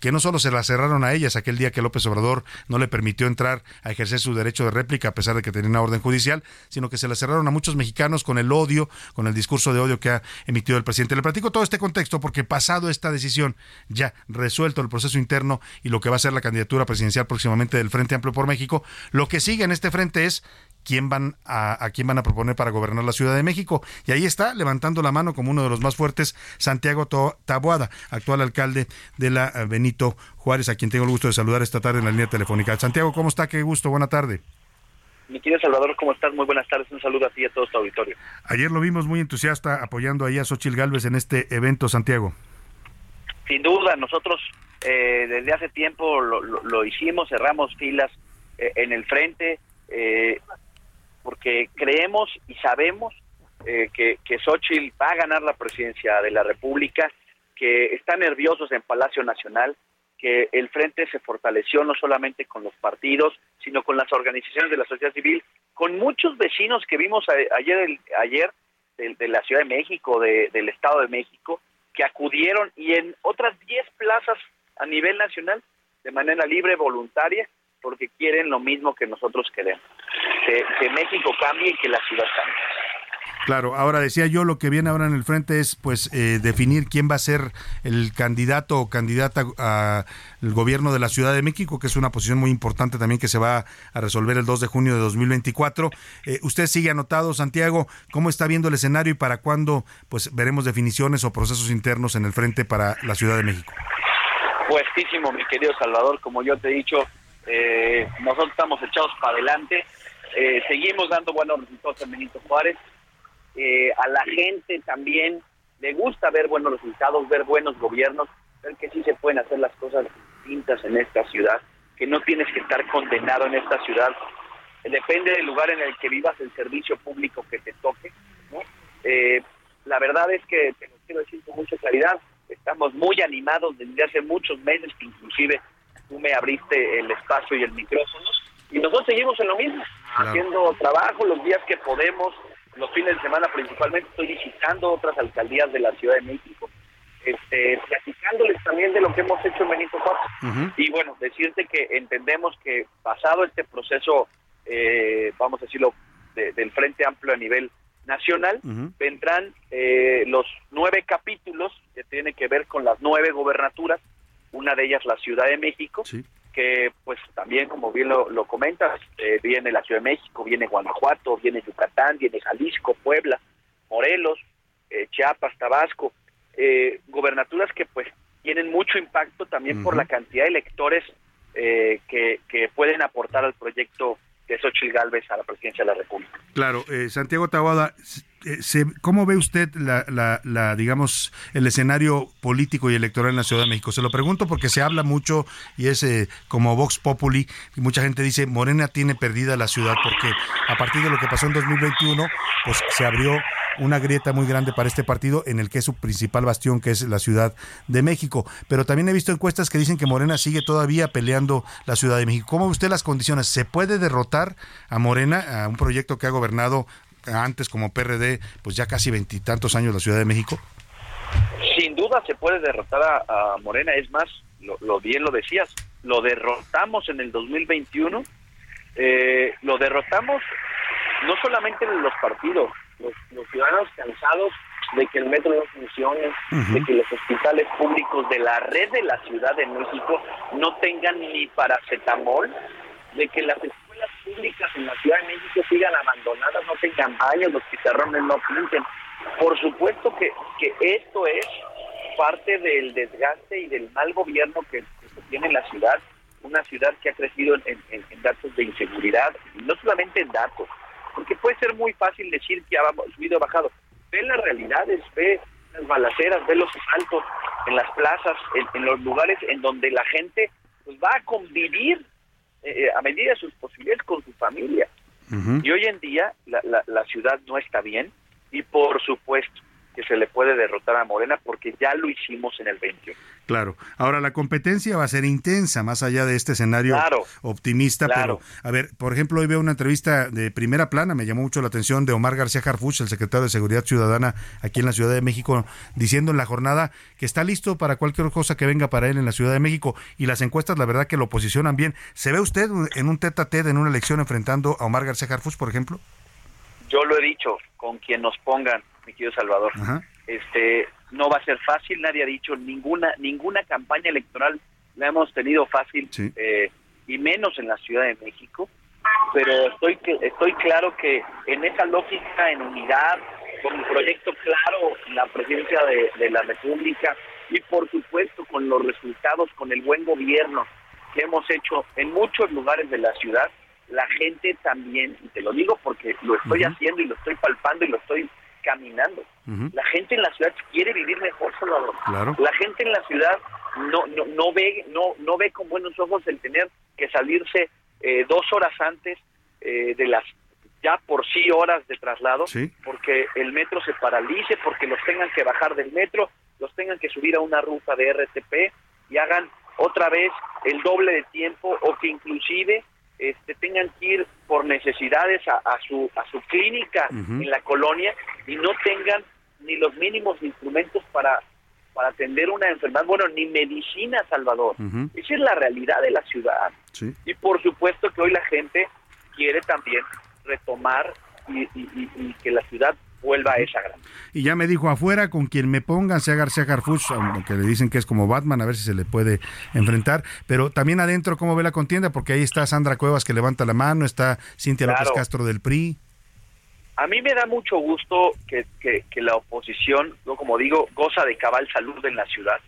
Speaker 8: que no solo se la cerraron a ellas aquel día que López Obrador no le permitió entrar a ejercer su derecho de réplica a pesar de que tenía una orden judicial, sino que se la cerraron a muchos mexicanos con el odio, con el discurso de odio que ha emitido el presidente. Le platico todo este contexto porque pasado esta decisión, ya resuelto el proceso interno y lo que va a ser la candidatura presidencial próximamente del Frente Amplio por México, lo que sigue en este frente es quién van a, a, quién van a proponer para gobernar la Ciudad de México. Y ahí está, levantando la mano como uno de los más fuertes, Santiago Taboada, actual alcalde de la eh, Benito Juárez, a quien tengo el gusto de saludar esta tarde en la línea telefónica. Santiago, ¿cómo está? Qué gusto, buena tarde.
Speaker 22: Mi querido Salvador, ¿cómo estás? Muy buenas tardes. Un saludo a ti y a todo tu auditorio.
Speaker 8: Ayer lo vimos muy entusiasta apoyando ahí a Xochil Gálvez en este evento, Santiago.
Speaker 22: Sin duda, nosotros eh, desde hace tiempo lo, lo, hicimos, cerramos filas eh, en el frente. Eh, porque creemos y sabemos eh, que, que Xochitl va a ganar la presidencia de la República, que está nerviosos en Palacio Nacional, que el frente se fortaleció no solamente con los partidos, sino con las organizaciones de la sociedad civil, con muchos vecinos que vimos ayer, ayer de, la Ciudad de México, del Estado de México, que acudieron y en otras 10 plazas a nivel nacional, de manera libre, voluntaria, porque quieren lo mismo que nosotros queremos, que, México cambie y que la ciudad cambie.
Speaker 8: Claro, ahora decía yo, lo que viene ahora en el frente es pues eh, definir quién va a ser el candidato o candidata al gobierno de la Ciudad de México, que es una posición muy importante también que se va a resolver el 2 de junio de 2024. Eh, usted sigue anotado, Santiago, ¿cómo está viendo el escenario y para cuándo pues veremos definiciones o procesos internos en el frente para la Ciudad de México?
Speaker 22: supuestísimo, mi querido Salvador, como yo te he dicho, eh, nosotros estamos echados para adelante, eh, seguimos dando buenos resultados en Benito Juárez, eh, a la gente también le gusta ver buenos resultados, ver buenos gobiernos, ver que sí se pueden hacer las cosas distintas en esta ciudad, que no tienes que estar condenado en esta ciudad, depende del lugar en el que vivas, el servicio público que te toque, ¿no? Eh, la verdad es que te lo quiero decir con mucha claridad, estamos muy animados desde hace muchos meses, que inclusive tú me abriste el espacio y el micrófono, y nosotros seguimos en lo mismo,
Speaker 23: Claro.
Speaker 22: haciendo trabajo los días que podemos, los fines de semana principalmente estoy visitando otras alcaldías de la Ciudad de México, este, platicándoles también de lo que hemos hecho en Benito Juárez. Y bueno, decirte que entendemos que pasado este proceso, eh, vamos a decirlo, de- del Frente Amplio a nivel nacional, vendrán eh, los nueve capítulos que tienen que ver con las nueve gobernaturas, una de ellas la Ciudad de México, que pues también como bien lo, lo comentas, eh, viene la Ciudad de México, viene Guanajuato, viene Yucatán, viene Jalisco, Puebla, Morelos, eh, Chiapas, Tabasco, eh, gobernaturas que pues tienen mucho impacto también por la cantidad de electores eh, que, que pueden aportar al proyecto de Xochitl Galvez a la presidencia de la República.
Speaker 8: Claro, Santiago Taboada, eh, se- ¿cómo ve usted la, digamos, el escenario político y electoral en la Ciudad de México? Se lo pregunto porque se habla mucho y es eh, como Vox Populi, y mucha gente dice, Morena tiene perdida la ciudad porque a partir de lo que pasó en 2021, pues se abrió una grieta muy grande para este partido en el que es su principal bastión, que es la Ciudad de México. Pero también he visto encuestas que dicen que Morena sigue todavía peleando la Ciudad de México. ¿Cómo ve usted las condiciones? ¿Se puede derrotar a Morena, a un proyecto que ha gobernado antes como PRD, pues ya casi veintitantos años la Ciudad de México?
Speaker 22: Sin duda se puede derrotar a, a Morena, es más, lo, lo bien lo decías, lo derrotamos en el 2021, eh, lo derrotamos no solamente en los partidos, los, los ciudadanos cansados de que el metro no funcione,
Speaker 23: Ujú.
Speaker 22: de que los hospitales públicos de la red de la Ciudad de México no tengan ni paracetamol, de que las escuelas públicas en la Ciudad de México sigan abandonadas, no tengan baños, los pizarrones no pinten. Por supuesto que, que esto es parte del desgaste y del mal gobierno que, que tiene en la ciudad, una ciudad que ha crecido en, en- en datos de inseguridad, y no solamente en datos, porque puede ser muy fácil decir que ha subido o bajado. Ve las realidades, ve las balaceras, ve los asaltos en las plazas, en, en los lugares en donde la gente pues va a convivir eh, a medida de sus posibilidades con su familia. Y hoy en día la, la, la ciudad no está bien y por supuesto que se le puede derrotar a Morena porque ya lo hicimos en el 21.
Speaker 8: Claro. Ahora, la competencia va a ser intensa, más allá de este escenario
Speaker 22: Claro.
Speaker 8: optimista,
Speaker 22: Claro.
Speaker 8: pero, a ver, por ejemplo, hoy veo una entrevista de primera plana, me llamó mucho la atención, de Omar García Harfuch, el secretario de Seguridad Ciudadana aquí en la Ciudad de México, diciendo en la jornada que está listo para cualquier cosa que venga para él en la Ciudad de México, y las encuestas, la verdad, que lo posicionan bien. ¿Se ve usted en un tete a tete en una elección enfrentando a Omar García Harfuch, por ejemplo?
Speaker 22: Yo lo he dicho, con quien nos pongan, mi querido Salvador.
Speaker 8: Ajá.
Speaker 22: Este, no va a ser fácil, nadie ha dicho ninguna ninguna campaña electoral la hemos tenido fácil eh, y menos en la Ciudad de México, pero estoy estoy claro que en esa lógica, en unidad, con un proyecto claro, la presidencia de, de la República y por supuesto con los resultados, con el buen gobierno que hemos hecho en muchos lugares de la ciudad, la gente también, y te lo digo porque lo estoy haciendo y lo estoy palpando y lo estoy caminando. La gente en la ciudad quiere vivir mejor, Salvador.
Speaker 8: Claro.
Speaker 22: La gente en la ciudad no no no ve no no ve con buenos ojos el tener que salirse eh, dos horas antes eh, de las ya por sí horas de traslado,
Speaker 8: Sí.
Speaker 22: porque el metro se paralice, porque los tengan que bajar del metro, los tengan que subir a una ruta de RTP y hagan otra vez el doble de tiempo o que inclusive este, tengan que ir por necesidades a, a su a su clínica en la colonia y no tengan ni los mínimos instrumentos para para atender una enfermedad, bueno, ni medicina, Salvador. Esa es la realidad de la ciudad.
Speaker 8: Sí.
Speaker 22: Y por supuesto que hoy la gente quiere también retomar y, y- y- y que la ciudad vuelva a esa gran.
Speaker 8: Y ya me dijo afuera, con quien me pongan, sea García Harfuch, aunque le dicen que es como Batman, a ver si se le puede enfrentar. Pero también adentro, ¿cómo ve la contienda? Porque ahí está Sandra Cuevas que levanta la mano, está Cintia López. Castro del PRI.
Speaker 22: A mí me da mucho gusto que, que- que la oposición, yo como digo, goza de cabal salud en la ciudad.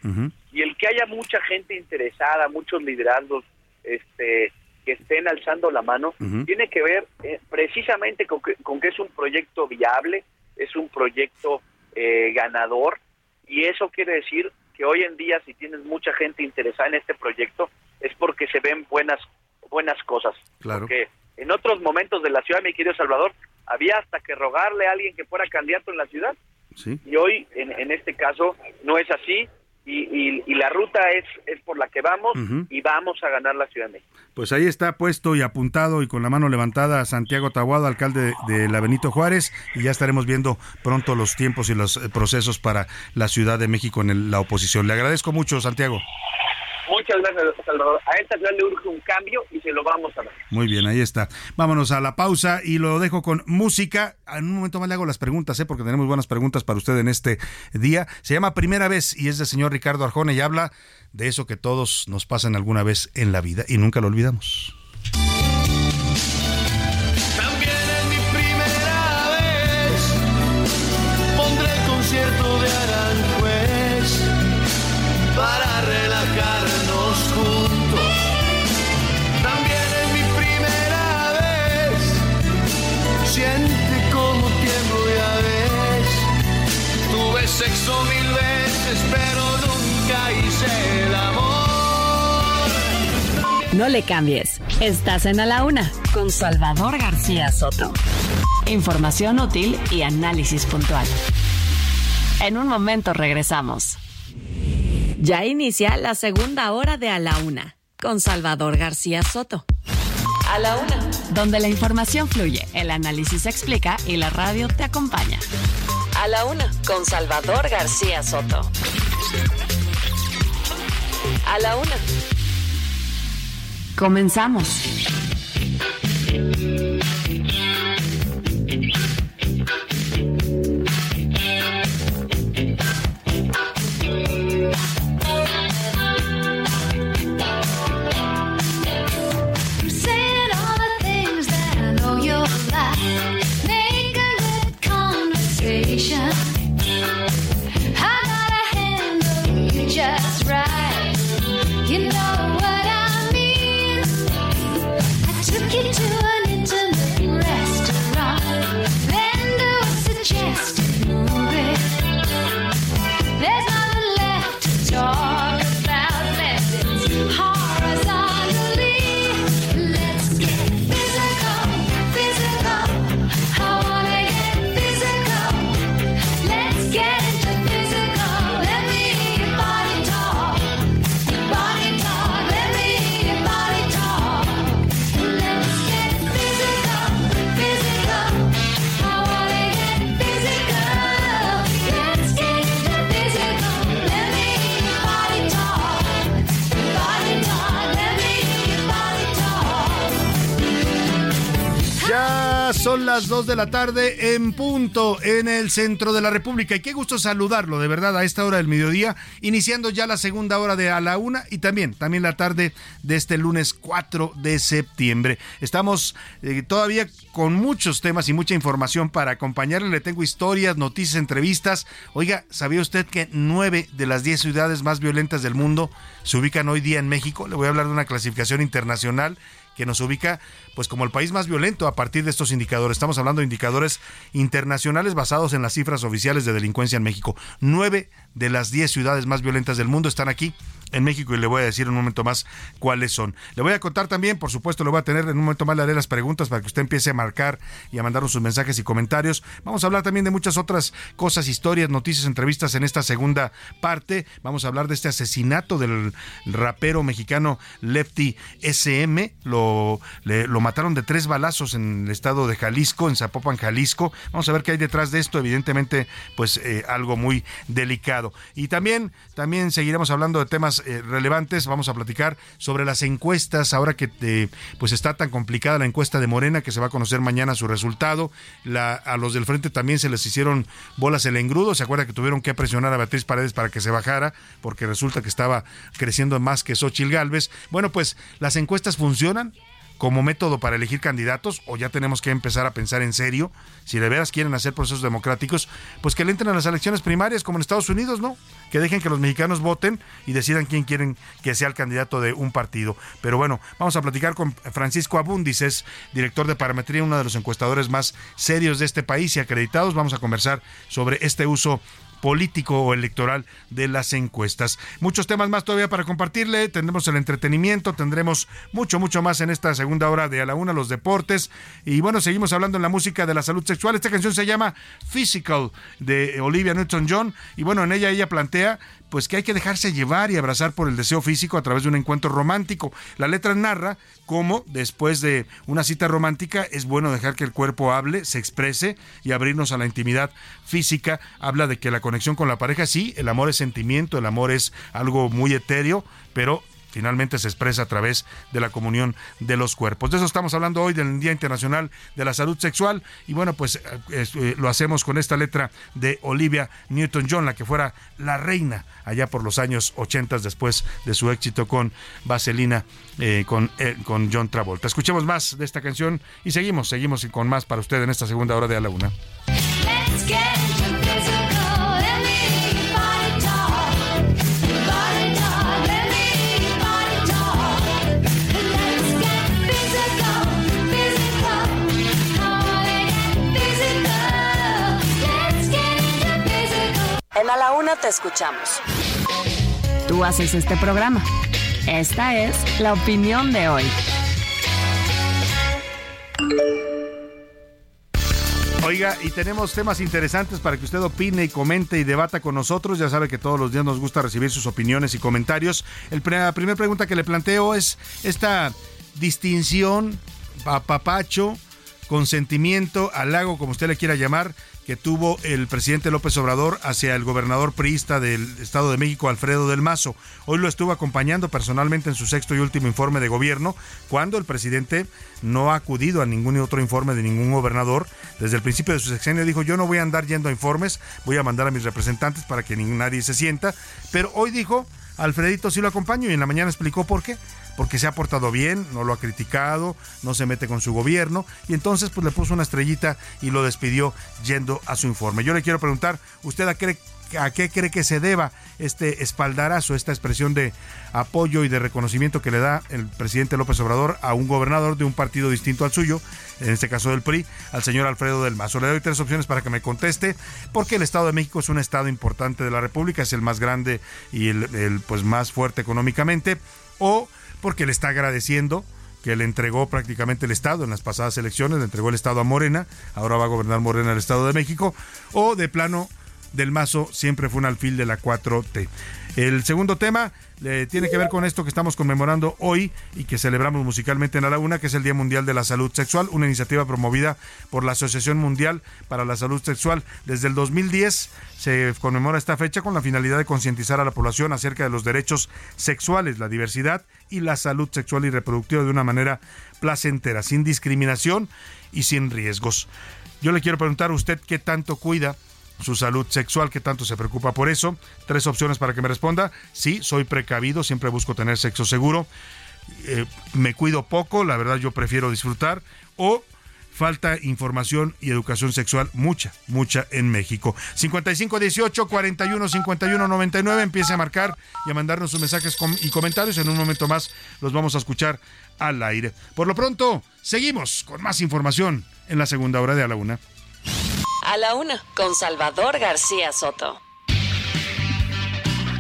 Speaker 22: Y el que haya mucha gente interesada, muchos liderazgos este, que estén alzando la mano, tiene que ver eh, precisamente con que, con que es un proyecto viable, es un proyecto eh, ganador, y eso quiere decir que hoy en día si tienes mucha gente interesada en este proyecto es porque se ven buenas buenas cosas.
Speaker 8: Claro.
Speaker 22: Porque en otros momentos de la ciudad, mi querido Salvador, había hasta que rogarle a alguien que fuera candidato en la ciudad.
Speaker 8: Sí.
Speaker 22: Y hoy, en, en este caso, no es así. Y, y- y la ruta es, es por la que vamos y vamos a ganar la Ciudad de México.
Speaker 8: Pues ahí está puesto y apuntado y con la mano levantada Santiago Tahuado, alcalde de la Benito Juárez, y ya estaremos viendo pronto los tiempos y los eh, procesos para la Ciudad de México en el- la oposición. Le agradezco mucho, Santiago.
Speaker 22: Muchas gracias, Salvador. A esta ciudad le urge un cambio y se lo vamos a dar.
Speaker 8: Muy bien, ahí está. Vámonos a la pausa y lo dejo con música. En un momento más le hago las preguntas, ¿eh? porque tenemos buenas preguntas para usted en este día. Se llama Primera vez y es del señor Ricardo Arjona y habla de eso que todos nos pasan alguna vez en la vida y nunca lo olvidamos.
Speaker 24: No le cambies. Estás en A la Una con Salvador García Soto. Información útil y análisis puntual. En un momento regresamos. Ya inicia la segunda hora de A la Una con Salvador García Soto. A la Una, donde la información fluye, el análisis explica y la radio te acompaña.
Speaker 1: A la una, con Salvador García Soto. A la una.
Speaker 24: Comenzamos.
Speaker 8: Las 2 de la tarde en punto en el centro de la República. Y qué gusto saludarlo, de verdad, a esta hora del mediodía, iniciando ya la segunda hora de a la una y también, también la tarde de este lunes 4 de septiembre. Estamos eh, todavía con muchos temas y mucha información para acompañarle. Le tengo historias, noticias, entrevistas. Oiga, ¿sabía usted que nueve de las 10 ciudades más violentas del mundo se ubican hoy día en México? Le voy a hablar de una clasificación internacional que nos ubica pues como el país más violento a partir de estos indicadores. Estamos hablando de indicadores internacionales basados en las cifras oficiales de delincuencia en México. Nueve de las diez ciudades más violentas del mundo están aquí en México y le voy a decir en un momento más cuáles son. Le voy a contar también, por supuesto, le voy a tener en un momento más, le haré las preguntas para que usted empiece a marcar y a mandarnos sus mensajes y comentarios. Vamos a hablar también de muchas otras cosas, historias, noticias, entrevistas en esta segunda parte. Vamos a hablar de este asesinato del rapero mexicano Lefty SM. Lo, lo mataron de tres balazos en el estado de Jalisco, en Zapopan, Jalisco. Vamos a ver qué hay detrás de esto. Evidentemente, pues eh, algo muy delicado. Y también, también seguiremos hablando de temas eh, relevantes. Vamos a platicar sobre las encuestas. Ahora que eh, pues está tan complicada la encuesta de Morena, que se va a conocer mañana su resultado. La- a los del frente también se les hicieron bolas el engrudo. ¿Se acuerda que tuvieron que presionar a Beatriz Paredes para que se bajara? Porque resulta que estaba creciendo más que Xochil Gálvez. Bueno, pues las encuestas funcionan. Como método para elegir candidatos o ya tenemos que empezar a pensar en serio, si de veras quieren hacer procesos democráticos, pues que le entren a las elecciones primarias como en Estados Unidos, ¿no? Que dejen que los mexicanos voten y decidan quién quieren que sea el candidato de un partido. Pero bueno, vamos a platicar con Francisco Abundis, es director de parametría, uno de los encuestadores más serios de este país y acreditados. Vamos a conversar sobre este uso político o electoral de las encuestas. Muchos temas más todavía para compartirle. Tendremos el entretenimiento, tendremos mucho, mucho más en esta segunda hora de a la una, los deportes. Y bueno, seguimos hablando en la música de la salud sexual. Esta canción se llama Physical de Olivia Newton-John. Y bueno, en ella ella plantea pues que hay que dejarse llevar y abrazar por el deseo físico a través de un encuentro romántico. La letra narra cómo después de una cita romántica es bueno dejar que el cuerpo hable, se exprese y abrirnos a la intimidad física. Habla de que la conexión con la pareja, sí, el amor es sentimiento, el amor es algo muy etéreo, pero finalmente se expresa a través de la comunión de los cuerpos. De eso estamos hablando hoy del Día Internacional de la Salud Sexual y bueno, pues eh, eh, lo hacemos con esta letra de Olivia Newton-John, la que fuera la reina allá por los años 80 después de su éxito con Vaselina eh, con, con John Travolta. Escuchemos más de esta canción y seguimos, seguimos con más para usted en esta segunda hora de A la Una.
Speaker 1: En A la Una te escuchamos. Tú haces este programa. Esta es la opinión de hoy.
Speaker 8: Oiga, y tenemos temas interesantes para que usted opine y comente y debata con nosotros. Ya sabe que todos los días nos gusta recibir sus opiniones y comentarios. El, la primera pregunta que le planteo es esta distinción, papacho, consentimiento, halago, como usted le quiera llamar, que tuvo el presidente López Obrador hacia el gobernador priista del Estado de México, Alfredo del Mazo. Hoy lo estuvo acompañando personalmente en su sexto y último informe de gobierno, cuando el presidente no ha acudido a ningún otro informe de ningún gobernador. Desde el principio de su sexenio dijo, yo no voy a andar yendo a informes, voy a mandar a mis representantes para que nadie se sienta. Pero hoy dijo, Alfredito sí lo acompaño y en la mañana explicó por qué porque se ha portado bien, no lo ha criticado, no se mete con su gobierno y entonces pues le puso una estrellita y lo despidió yendo a su informe. Yo le quiero preguntar, ¿usted a qué, a qué cree que se deba este espaldarazo, esta expresión de apoyo y de reconocimiento que le da el presidente López Obrador a un gobernador de un partido distinto al suyo, en este caso del PRI, al señor Alfredo del Mazo. Le doy tres opciones para que me conteste, porque el Estado de México es un estado importante de la República, es el más grande y el, el pues más fuerte económicamente, o porque le está agradeciendo que le entregó prácticamente el Estado en las pasadas elecciones, le entregó el Estado a Morena, ahora va a gobernar Morena el Estado de México, o de plano del Mazo siempre fue un alfil de la 4T. El segundo tema eh, tiene que ver con esto que estamos conmemorando hoy y que celebramos musicalmente en la Laguna, que es el Día Mundial de la Salud Sexual, una iniciativa promovida por la Asociación Mundial para la Salud Sexual. Desde el 2010 se conmemora esta fecha con la finalidad de concientizar a la población acerca de los derechos sexuales, la diversidad y la salud sexual y reproductiva de una manera placentera, sin discriminación y sin riesgos. Yo le quiero preguntar a usted qué tanto cuida su salud sexual, que tanto se preocupa por eso. Tres opciones para que me responda. Sí, soy precavido, siempre busco tener sexo seguro. Eh, me cuido poco, la verdad yo prefiero disfrutar. O falta información y educación sexual, mucha, mucha en México. 5518 41 51 99, empiece a marcar y a mandarnos sus mensajes y comentarios. En un momento más los vamos a escuchar al aire. Por lo pronto, seguimos con más información en la segunda hora de A la Una.
Speaker 1: A la una, con Salvador García Soto.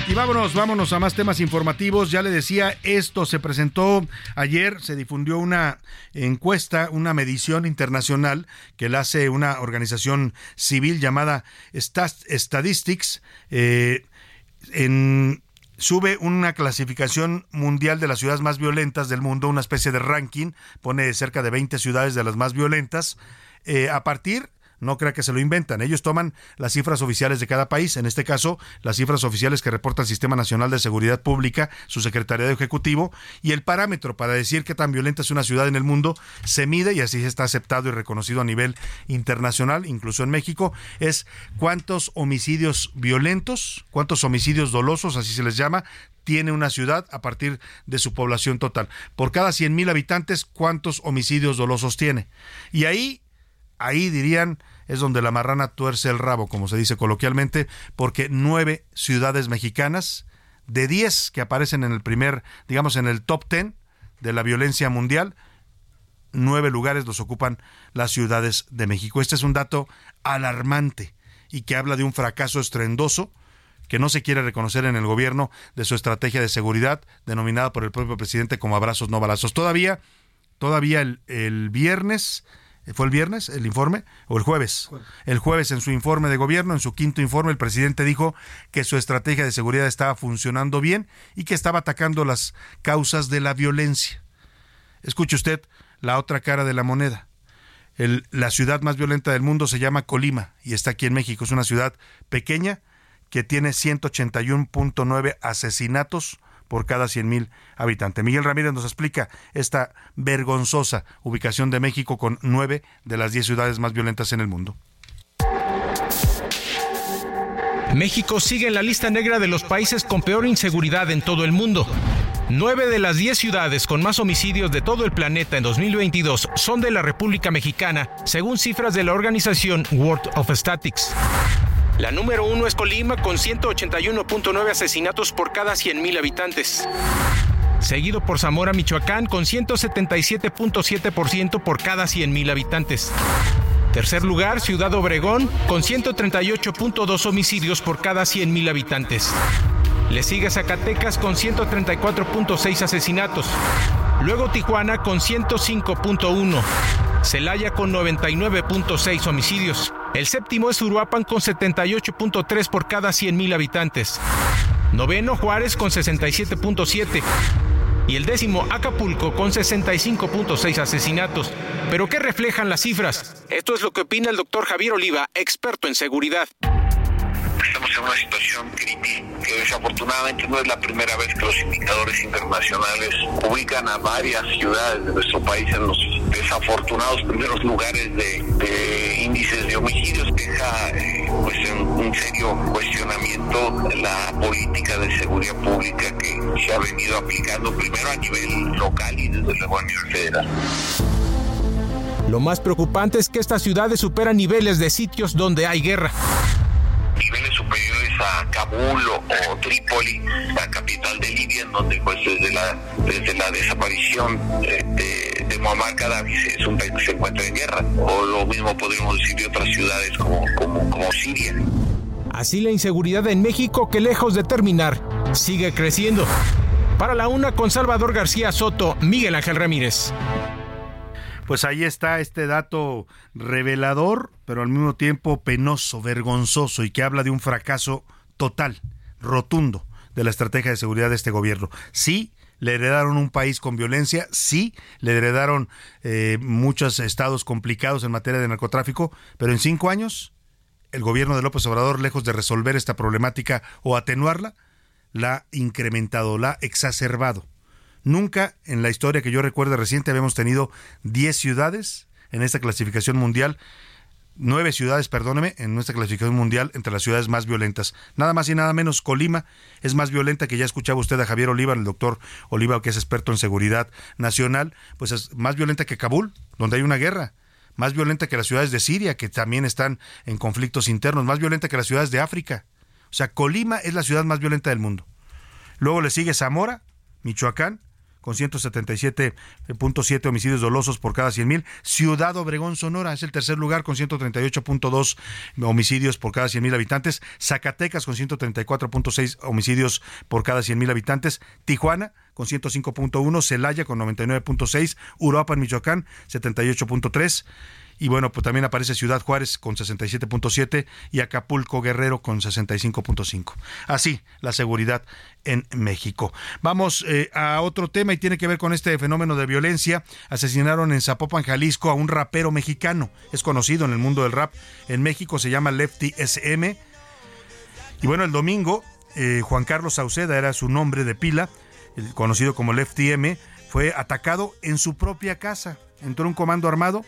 Speaker 8: Y vámonos, vámonos a más temas informativos. Ya le decía, esto se presentó ayer, se difundió una encuesta, una medición internacional que la hace una organización civil llamada Statistics. Eh, en, sube una clasificación mundial de las ciudades más violentas del mundo, una especie de ranking, pone cerca de 20 ciudades de las más violentas, eh, a partir no crea que se lo inventan. Ellos toman las cifras oficiales de cada país, en este caso las cifras oficiales que reporta el Sistema Nacional de Seguridad Pública, su Secretariado Ejecutivo, y el parámetro para decir qué tan violenta es una ciudad en el mundo se mide y así está aceptado y reconocido a nivel internacional, incluso en México, es cuántos homicidios violentos, cuántos homicidios dolosos, así se les llama, tiene una ciudad a partir de su población total. Por cada 100.000 habitantes, ¿cuántos homicidios dolosos tiene? Y ahí, ahí dirían, es donde la marrana tuerce el rabo, como se dice coloquialmente, porque nueve ciudades mexicanas, de 10 que aparecen en el primer, digamos, en el top 10 de la violencia mundial, nueve lugares los ocupan las ciudades de México. Este es un dato alarmante y que habla de un fracaso estrendoso que no se quiere reconocer en el gobierno de su estrategia de seguridad, denominada por el propio presidente como abrazos no balazos. Todavía, todavía el, el viernes, ¿fue el viernes el informe? ¿O el jueves? El jueves en su informe de gobierno, en su quinto informe, el presidente dijo que su estrategia de seguridad estaba funcionando bien y que estaba atacando las causas de la violencia. Escuche usted la otra cara de la moneda. El, la ciudad más violenta del mundo se llama Colima y está aquí en México. Es una ciudad pequeña que tiene 181.9 asesinatos por cada 100.000 habitantes. Miguel Ramírez nos explica esta vergonzosa ubicación de México con nueve de las 10 ciudades más violentas en el mundo.
Speaker 25: México sigue en la lista negra de los países con peor inseguridad en todo el mundo. Nueve de las diez ciudades con más homicidios de todo el planeta en 2022 son de la República Mexicana, según cifras de la organización World of Statistics. La número uno es Colima con 181.9 asesinatos por cada 100.000 habitantes. Seguido por Zamora, Michoacán con 177.7% por cada 100.000 habitantes. Tercer lugar, Ciudad Obregón con 138.2 homicidios por cada 100.000 habitantes. Le sigue Zacatecas con 134.6 asesinatos. Luego Tijuana con 105.1. Celaya con 99.6 homicidios. El séptimo es Uruapan con 78.3 por cada 100.000 habitantes. Noveno Juárez con 67.7. Y el décimo Acapulco con 65.6 asesinatos. ¿Pero qué reflejan las cifras? Esto es lo que opina el doctor Javier Oliva, experto en seguridad.
Speaker 26: En una situación crítica que desafortunadamente no es la primera vez que los indicadores internacionales ubican a varias ciudades de nuestro país en los desafortunados primeros lugares de, de índices de homicidios. Deja eh, pues en un serio cuestionamiento la política de seguridad pública que se ha venido aplicando primero a nivel local y desde luego a nivel federal.
Speaker 25: Lo más preocupante es que estas ciudades superan niveles de sitios donde hay guerra
Speaker 26: niveles superiores a Kabul o, o, Trípoli, la capital de Libia, en donde pues desde la, desde la desaparición de, de, de Muammar Gaddafi es un país que se encuentra en guerra, o lo mismo podríamos decir de otras ciudades como, como, como Siria.
Speaker 25: Así la inseguridad en México, que lejos de terminar, sigue creciendo. Para la una con Salvador García Soto, Miguel Ángel Ramírez
Speaker 8: pues ahí está este dato revelador, pero al mismo tiempo penoso, vergonzoso y que habla de un fracaso total, rotundo de la estrategia de seguridad de este gobierno. Sí, le heredaron un país con violencia, sí, le heredaron eh, muchos estados complicados en materia de narcotráfico, pero en cinco años el gobierno de López Obrador, lejos de resolver esta problemática o atenuarla, la ha incrementado, la ha exacerbado. Nunca en la historia que yo recuerde reciente habíamos tenido 10 ciudades en esta clasificación mundial, nueve ciudades, perdóneme, en nuestra clasificación mundial entre las ciudades más violentas. Nada más y nada menos, Colima es más violenta que ya escuchaba usted a Javier Oliva, el doctor Oliva, que es experto en seguridad nacional, pues es más violenta que Kabul, donde hay una guerra más violenta que las ciudades de Siria, que también están en conflictos internos, más violenta que las ciudades de África. O sea, Colima es la ciudad más violenta del mundo. Luego le sigue Zamora, Michoacán, con 177.7 homicidios dolosos por cada 100.000. Ciudad Obregón, Sonora, es el tercer lugar con 138.2 homicidios por cada 100.000 habitantes. Zacatecas con 134.6 homicidios por cada 100.000 habitantes. Tijuana con 105.1. Celaya con 99.6. Europa en Michoacán, 78.3. Y bueno, pues también aparece Ciudad Juárez con 67.7 y Acapulco Guerrero con 65.5. Así, la seguridad en México. Vamos eh, a otro tema y tiene que ver con este fenómeno de violencia. Asesinaron en Zapopan, Jalisco, a un rapero mexicano. Es conocido en el mundo del rap. En México se llama Lefty SM. Y bueno, el domingo, eh, Juan Carlos Sauceda era su nombre de pila, el conocido como Lefty M, fue atacado en su propia casa. Entró un comando armado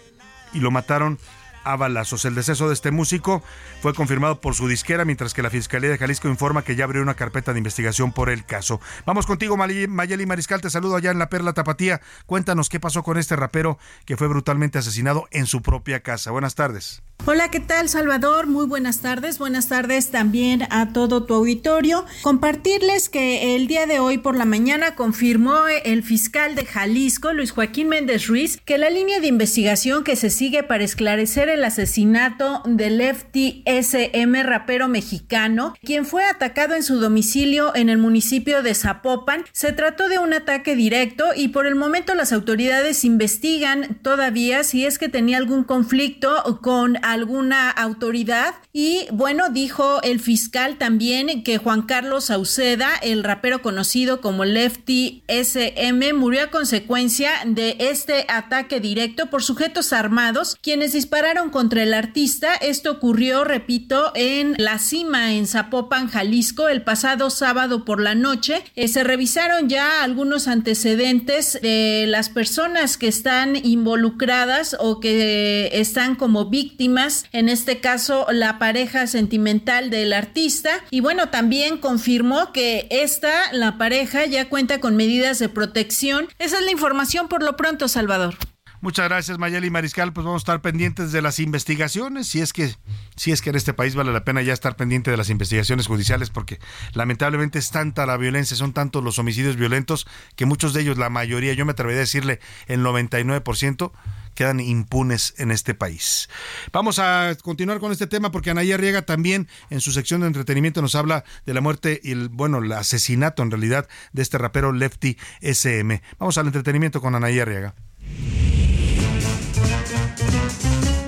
Speaker 8: y lo mataron a balazos. El deceso de este músico fue confirmado por su disquera, mientras que la Fiscalía de Jalisco informa que ya abrió una carpeta de investigación por el caso. Vamos contigo, Mayeli Mariscal, te saludo allá en la Perla Tapatía. Cuéntanos qué pasó con este rapero que fue brutalmente asesinado en su propia casa. Buenas tardes.
Speaker 27: Hola, ¿qué tal Salvador? Muy buenas tardes. Buenas tardes también a todo tu auditorio. Compartirles que el día de hoy por la mañana confirmó el fiscal de Jalisco, Luis Joaquín Méndez Ruiz, que la línea de investigación que se sigue para esclarecer el asesinato del Lefty SM rapero mexicano, quien fue atacado en su domicilio en el municipio de Zapopan, se trató de un ataque directo y por el momento las autoridades investigan todavía si es que tenía algún conflicto con alguna autoridad y bueno, dijo el fiscal también que Juan Carlos Sauceda, el rapero conocido como Lefty SM, murió a consecuencia de este ataque directo por sujetos armados quienes dispararon contra el artista. Esto ocurrió, repito, en la cima en Zapopan, Jalisco, el pasado sábado por la noche. Eh, se revisaron ya algunos antecedentes de las personas que están involucradas o que están como víctimas, en este caso la pareja sentimental del artista. Y bueno, también confirmó que esta, la pareja, ya cuenta con medidas de protección. Esa es la información por lo pronto, Salvador.
Speaker 8: Muchas gracias, Mayeli Mariscal. Pues vamos a estar pendientes de las investigaciones. Si es que, si es que en este país vale la pena ya estar pendiente de las investigaciones judiciales, porque lamentablemente es tanta la violencia, son tantos los homicidios violentos que muchos de ellos, la mayoría, yo me atrevería a decirle el 99%, quedan impunes en este país. Vamos a continuar con este tema porque Anaí Arriaga también en su sección de entretenimiento nos habla de la muerte y el, bueno, el asesinato en realidad de este rapero Lefty SM. Vamos al entretenimiento con Anaí Arriaga.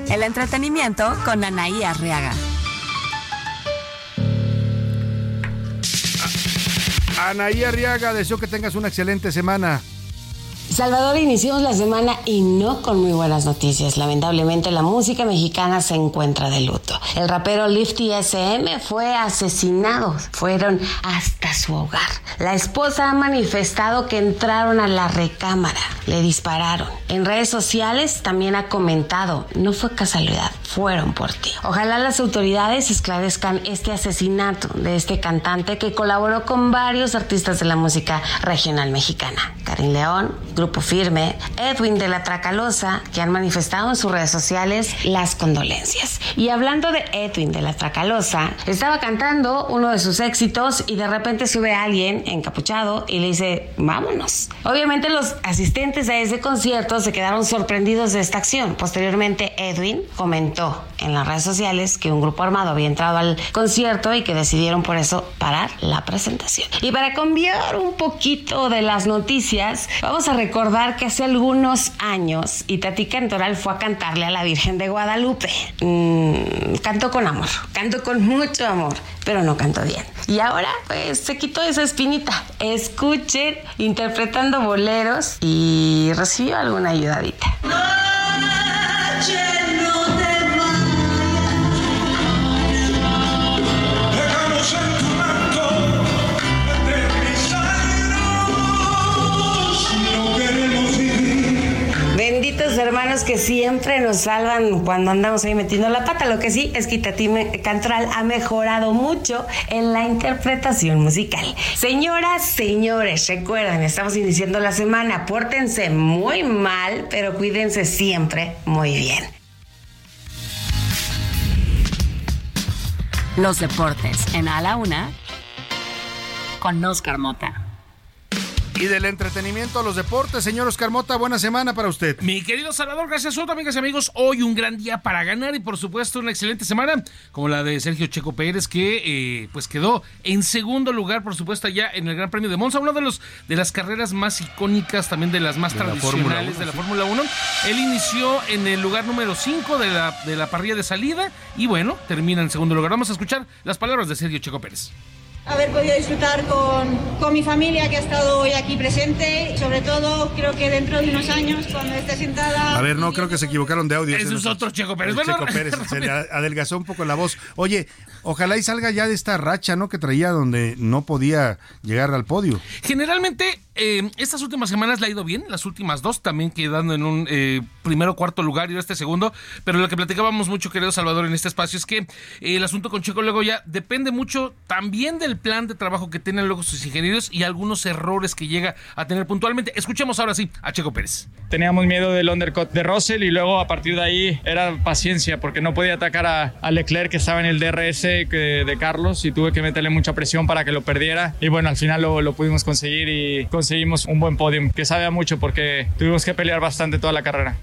Speaker 1: El entretenimiento con Anaí Arriaga.
Speaker 8: Anaí Arriaga, deseo que tengas una excelente semana.
Speaker 28: Salvador, iniciamos la semana y no con muy buenas noticias. Lamentablemente la música mexicana se encuentra de luto. El rapero Lifty SM fue asesinado. Fueron hasta su hogar. La esposa ha manifestado que entraron a la recámara, le dispararon. En redes sociales también ha comentado, no fue casualidad, fueron por ti. Ojalá las autoridades esclarezcan este asesinato de este cantante que colaboró con varios artistas de la música regional mexicana. Karin León, Grupo Firme, Edwin de la Tracalosa, que han manifestado en sus redes sociales las condolencias. Y hablando de Edwin de la Tracalosa, estaba cantando uno de sus éxitos y de repente sube alguien encapuchado y le dice, vámonos. Obviamente los asistentes a ese concierto se quedaron sorprendidos de esta acción. Posteriormente, Edwin comentó en las redes sociales que un grupo armado había entrado al concierto y que decidieron por eso parar la presentación. Y para cambiar un poquito de las noticias, vamos a recordar que hace algunos años Itatí Cantoral fue a cantarle a la Virgen de Guadalupe. Mm, cantó con amor, cantó con mucho amor, pero no cantó bien. Y ahora, pues, se quitó esa espinita. Escuchen interpretando boleros y recibió alguna ayudadita. Hermanos que siempre nos salvan cuando andamos ahí metiendo la pata. Lo que sí es que Itatí Me- Cantoral ha mejorado mucho en la interpretación musical. Señoras, señores, recuerden, estamos iniciando la semana. Pórtense muy mal, pero cuídense siempre muy bien.
Speaker 1: Los deportes en A la Una con Oscar Mota.
Speaker 8: Y del entretenimiento a los deportes, señor Oscar Mota, buena semana para usted.
Speaker 29: Mi querido Salvador, gracias Soto, amigas y amigos. Hoy un gran día para ganar y por supuesto una excelente semana como la de Sergio Checo Pérez que eh, pues quedó en segundo lugar, por supuesto, ya en el Gran Premio de Monza, una de los de las carreras más icónicas, también de las más
Speaker 8: De la
Speaker 29: tradicionales de la Fórmula 1. Él inició en el lugar número 5 de la, de la parrilla de salida y bueno, termina en segundo lugar. Vamos a escuchar las palabras de Sergio Checo Pérez.
Speaker 30: Haber podido disfrutar con, con mi familia que ha estado hoy aquí presente y sobre todo creo que dentro de unos años cuando esté sentada
Speaker 8: A ver, no, creo que se equivocaron de audio.
Speaker 29: Ese es otro Checo Pérez.
Speaker 8: el
Speaker 29: Bueno,
Speaker 8: Checo Pérez, se le adelgazó un poco la voz. Oye, ojalá y salga ya de esta racha, ¿no? Que traía donde no podía llegar al podio.
Speaker 29: Generalmente, eh, estas últimas semanas le ha ido bien, las últimas dos también quedando en un eh, primero o cuarto lugar y este segundo, pero lo que platicábamos mucho, querido Salvador, en este espacio es que eh, el asunto con Checo luego ya depende mucho también del plan de trabajo que tienen luego sus ingenieros y algunos errores que llega a tener puntualmente. Escuchemos ahora sí a Checo Pérez.
Speaker 31: Teníamos miedo del undercut de Russell y luego a partir de ahí era paciencia porque no podía atacar a, a Leclerc que estaba en el DRS de Carlos y tuve que meterle mucha presión para que lo perdiera y bueno, al final lo, lo pudimos conseguir y conseguimos un buen podium que sabía mucho porque tuvimos que pelear bastante toda la carrera.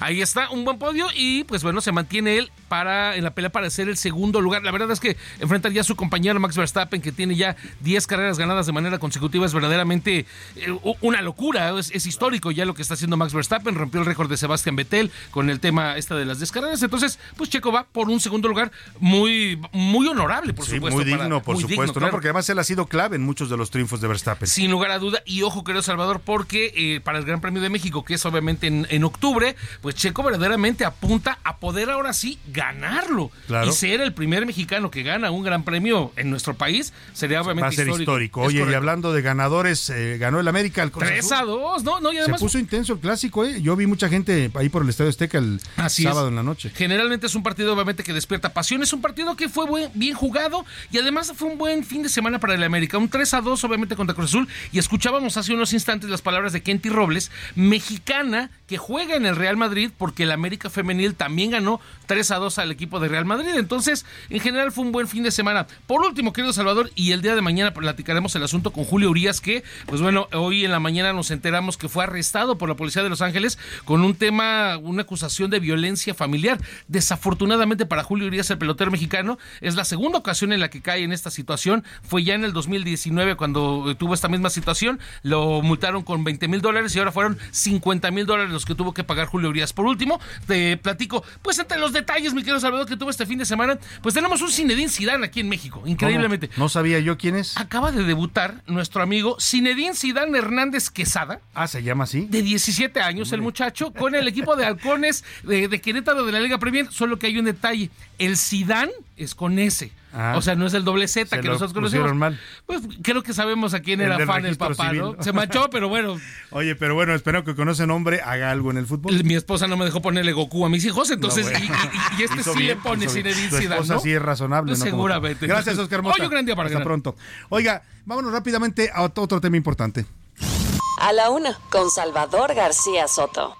Speaker 29: Ahí está, un buen podio y pues bueno, se mantiene él para en la pelea para ser el segundo lugar. La verdad es que enfrentar ya a su compañero Max Verstappen, que tiene ya 10 carreras ganadas de manera consecutiva, es verdaderamente eh, una locura. Es, es histórico ya lo que está haciendo Max Verstappen. Rompió el récord de Sebastián Vettel con el tema esta de las 10 carreras. Entonces, pues Checo va por un segundo lugar muy, muy honorable, por
Speaker 8: Sí,
Speaker 29: supuesto.
Speaker 8: muy
Speaker 29: para-
Speaker 8: digno, por
Speaker 29: muy
Speaker 8: supuesto,
Speaker 29: digno,
Speaker 8: ¿no?
Speaker 29: claro.
Speaker 8: Porque además él ha sido clave en muchos de los triunfos de Verstappen.
Speaker 29: Sin lugar a duda, y ojo, querido Salvador, porque eh, para el Gran Premio de México, que es obviamente en, en octubre, pues Checo verdaderamente apunta a poder ahora sí ganarlo.
Speaker 8: Claro.
Speaker 29: Y ser el primer mexicano que gana un Gran Premio en nuestro país sería obviamente
Speaker 8: Va a ser histórico. Oye, y hablando de ganadores, eh, ganó el América. El Cruz
Speaker 29: 3
Speaker 8: Azul.
Speaker 29: a 2, ¿no? no y además,
Speaker 8: Se puso intenso el clásico, ¿eh? Yo vi mucha gente ahí por el Estadio Azteca el
Speaker 29: Así
Speaker 8: sábado
Speaker 29: es.
Speaker 8: en la noche.
Speaker 29: Generalmente es un partido obviamente que despierta pasión, es un partido que fue buen- bien jugado y además fue un buen fin de semana para el América, un 3 a 2 obviamente contra Cruz Azul y escuchábamos hace unos instantes las palabras de Kenty Robles, mexicana que juega en el Real Madrid porque el América femenil también ganó 3 a 2 al equipo de Real Madrid, entonces en general fue un buen fin de semana. Por último, querido Salvador, y el día de mañana platicaremos el asunto con Julio Urias que, pues bueno, hoy en la mañana nos enteramos que fue arrestado por la policía de Los Ángeles con un tema, una acusación de violencia familiar. Desafortunadamente para Julio Urias, el pelotero mexicano, es la segunda ocasión en la que cae en esta situación. Fue ya en el 2019 cuando tuvo esta misma situación. Lo multaron con 20 mil dólares y ahora fueron 50 mil dólares los que tuvo que pagar Julio Urias. Por último, te platico, pues entre los detalles, mi querido Salvador, que tuvo este fin de semana, pues tenemos un Zinedine Zidane aquí en México, increíblemente.
Speaker 8: ¿Cómo? No sabía yo quién es.
Speaker 29: Acaba de debutar nuestro amigo Zinedine Zidane Hernández Quesada.
Speaker 8: Ah, se llama así.
Speaker 29: De 17 años el muchacho con el equipo de halcones de, de Querétaro de la Liga Premier, solo que hay un detalle, el Zidane es con S.
Speaker 8: Ah.
Speaker 29: o sea, no es el doble Z
Speaker 8: Se
Speaker 29: que nosotros conocemos.
Speaker 8: mal.
Speaker 29: Pues creo que sabemos a quién
Speaker 8: El
Speaker 29: era fan el papá,
Speaker 8: civil,
Speaker 29: ¿no? Se manchó, pero bueno,
Speaker 8: Oye, pero bueno, espero que con ese nombre haga algo en el fútbol.
Speaker 29: mi esposa no me dejó ponerle Goku a mis hijos, entonces,
Speaker 8: No, bueno.
Speaker 29: y, y- y este
Speaker 8: Hizo
Speaker 29: sí
Speaker 8: bien,
Speaker 29: le pone Zidane,
Speaker 8: esposa
Speaker 29: ¿no?
Speaker 8: sí es razonable,
Speaker 29: Pues
Speaker 8: ¿no?
Speaker 29: Seguramente.
Speaker 8: Gracias, Oscar Mota.
Speaker 29: Hoy un gran día para
Speaker 8: Hasta
Speaker 29: ganar.
Speaker 8: pronto. Oiga, vámonos rápidamente a otro tema importante.
Speaker 2: A la una, con Salvador García Soto.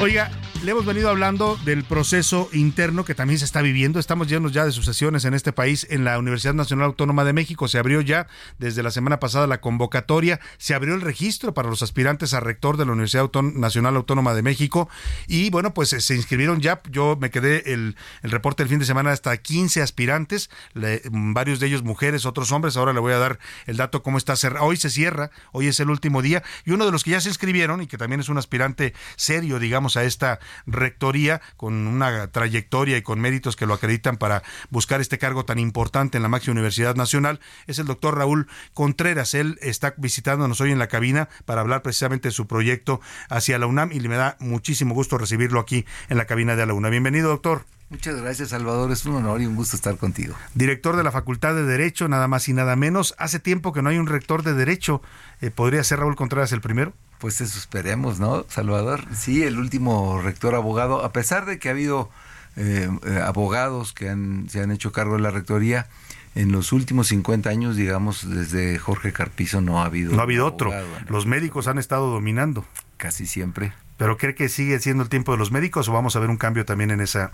Speaker 8: Oiga, le hemos venido hablando del proceso interno que también se está viviendo. Estamos llenos ya de sucesiones en este país. En la Universidad Nacional Autónoma de México se abrió ya desde la semana pasada la convocatoria. Se abrió el registro para los aspirantes a rector de la Universidad Nacional Autónoma de México. Y bueno, pues se inscribieron ya. Yo me quedé el, el reporte del fin de semana hasta 15 aspirantes, le- varios de ellos mujeres, otros hombres. Ahora le voy a dar el dato cómo está cerrado. Hoy se cierra, hoy es el último día. Y uno de los que ya se inscribieron y que también es un aspirante serio, digamos, a esta rectoría, con una trayectoria y con méritos que lo acreditan para buscar este cargo tan importante en la máxima universidad nacional, es el doctor Raúl Contreras. Él está visitándonos hoy en la cabina para hablar precisamente de su proyecto hacia la UNAM y me da muchísimo gusto recibirlo aquí en la cabina de la UNAM. Bienvenido, doctor.
Speaker 32: Muchas gracias, Salvador. Es un honor y un gusto estar contigo.
Speaker 8: Director de la Facultad de Derecho, nada más y nada menos. Hace tiempo que no hay un rector de Derecho. Eh, ¿Podría ser Raúl Contreras el primero?
Speaker 32: Pues eso esperemos, ¿no, Salvador? Sí, el último rector abogado, a pesar de que ha habido eh, eh, abogados que han, se han hecho cargo de la rectoría, en los últimos 50 años, digamos, desde Jorge Carpizo no ha habido.
Speaker 8: No ha habido otro.
Speaker 32: abogado, ¿no?
Speaker 8: Los médicos han estado dominando.
Speaker 32: Casi siempre.
Speaker 8: ¿Pero cree que sigue siendo el tiempo de los médicos o vamos a ver un cambio también en esa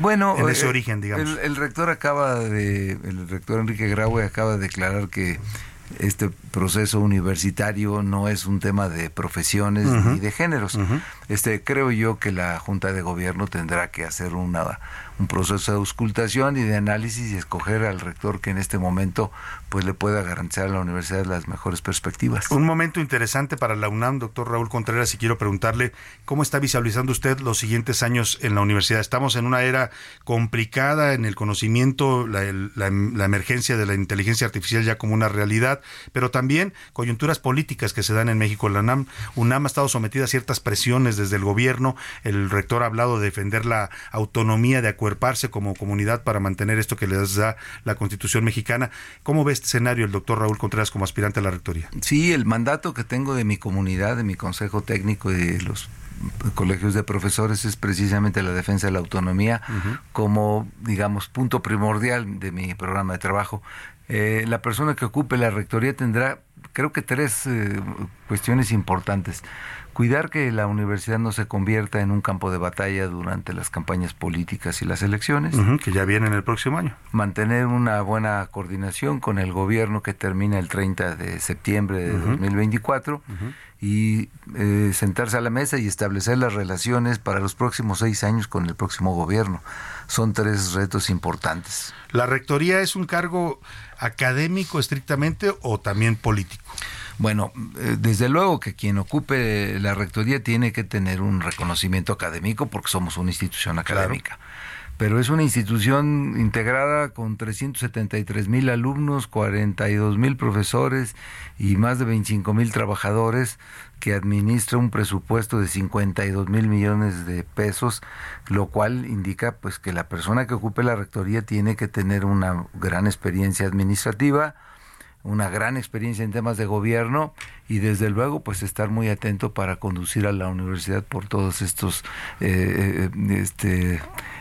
Speaker 32: Bueno,
Speaker 8: en ese
Speaker 32: eh,
Speaker 8: origen, digamos?
Speaker 32: El, el rector acaba de, el rector Enrique Graue acaba de declarar que este proceso universitario no es un tema de profesiones ni de géneros. Este creo yo que la Junta de Gobierno tendrá que hacer una un proceso de auscultación y de análisis y escoger al rector que en este momento pues le pueda garantizar a la universidad las mejores perspectivas.
Speaker 8: Un momento interesante para la UNAM, doctor Raúl Contreras, y quiero preguntarle cómo está visualizando usted los siguientes años en la universidad. Estamos en una era complicada en el conocimiento, la, emergencia de la inteligencia artificial ya como una realidad, pero también coyunturas políticas que se dan en México. La UNAM, UNAM ha estado sometida a ciertas presiones desde el gobierno. El rector ha hablado de defender la autonomía, de acuerparse como comunidad para mantener esto que les da la Constitución mexicana. ¿Cómo ve este escenario el doctor Raúl Contreras como aspirante a la rectoría?
Speaker 32: Sí, el mandato que tengo de mi comunidad, de mi consejo técnico y de los colegios de profesores es precisamente la defensa de la autonomía como, digamos, punto primordial de mi programa de trabajo. Eh, la persona que ocupe la rectoría tendrá, creo que tres eh, cuestiones importantes. Cuidar que la universidad no se convierta en un campo de batalla durante las campañas políticas y las elecciones.
Speaker 8: Que ya viene en el próximo año.
Speaker 32: Mantener una buena coordinación con el gobierno que termina el 30 de septiembre de
Speaker 8: Ujú.
Speaker 32: 2024 y eh, sentarse a la mesa y establecer las relaciones para los próximos seis años con el próximo gobierno. Son tres retos importantes.
Speaker 8: ¿La rectoría es un cargo académico estrictamente o también político?
Speaker 32: Bueno, eh, desde luego que quien ocupe la rectoría tiene que tener un reconocimiento académico porque somos una institución académica. Pero es una institución integrada con 373 mil alumnos, 42 mil profesores y más de 25 mil trabajadores que administra un presupuesto de 52 mil millones de pesos, lo cual indica pues que la persona que ocupe la rectoría tiene que tener una gran experiencia administrativa, una gran experiencia en temas de gobierno y desde luego pues estar muy atento para conducir a la universidad por todos estos eh, eh, este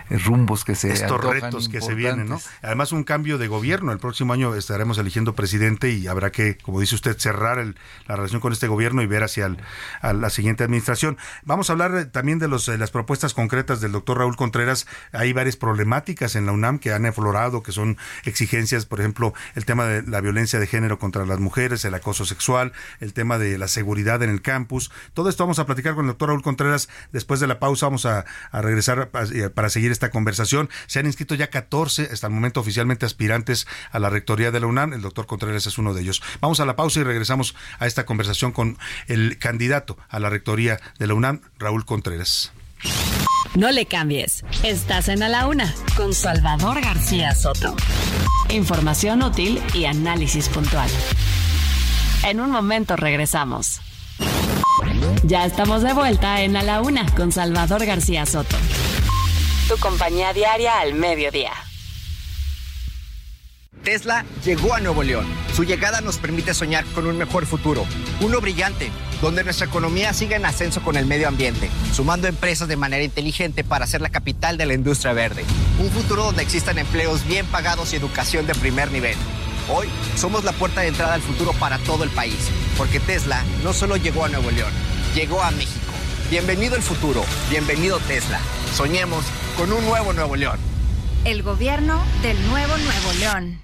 Speaker 32: rumbos que se
Speaker 8: Estos retos que se vienen, ¿no? Además, un cambio de gobierno. El próximo año estaremos eligiendo presidente y habrá que, como dice usted, cerrar el- la relación con este gobierno y ver hacia el- a la siguiente administración. Vamos a hablar eh, también de los, eh, las propuestas concretas del doctor Raúl Contreras. Hay varias problemáticas en la UNAM que han aflorado, que son exigencias, por ejemplo, el tema de la violencia de género contra las mujeres, el acoso sexual, el tema de la seguridad en el campus. Todo esto vamos a platicar con el doctor Raúl Contreras. Después de la pausa vamos a, a regresar eh, para seguir esta conversación. Se han inscrito ya 14 hasta el momento oficialmente aspirantes a la rectoría de la UNAM. El doctor Contreras es uno de ellos. Vamos a la pausa y regresamos a esta conversación con el candidato a la rectoría de la UNAM, Raúl Contreras.
Speaker 1: No le cambies. Estás en A la Una con Salvador García Soto. Información útil y análisis puntual. En un momento regresamos. Ya estamos de vuelta en A la Una con Salvador García Soto. Tu compañía diaria al mediodía.
Speaker 33: Tesla llegó a Nuevo León. Su llegada nos permite soñar con un mejor futuro, uno brillante, donde nuestra economía siga en ascenso con el medio ambiente, sumando empresas de manera inteligente para ser la capital de la industria verde. Un futuro donde existan empleos bien pagados y educación de primer nivel. Hoy somos la puerta de entrada al futuro para todo el país, porque Tesla no solo llegó a Nuevo León, llegó a México. Bienvenido el futuro, bienvenido Tesla. Soñemos con un nuevo Nuevo León.
Speaker 34: El gobierno del nuevo Nuevo León.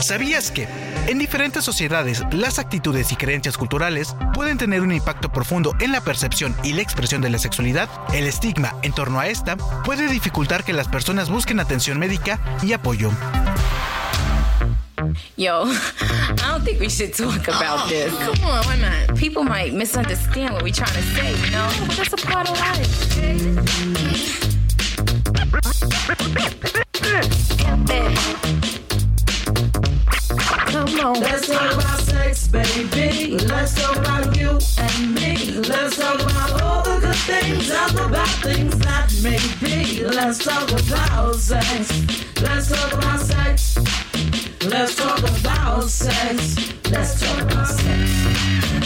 Speaker 12: ¿Sabías que en diferentes sociedades las actitudes y creencias culturales pueden tener un impacto profundo en la percepción y la expresión de la sexualidad? El estigma en torno a esta puede dificultar que las personas busquen atención médica y apoyo.
Speaker 35: Yo, I don't think we should talk oh, about this. Come on, why not? People might misunderstand what we're trying to say, you know? But That's a part of life.
Speaker 23: Come on. Let's talk about sex, baby. Let's talk about you and me. Let's talk about all the good things and the bad things that may be. Let's talk about sex. Let's talk about sex. Let's talk about sex. Let's talk about sex.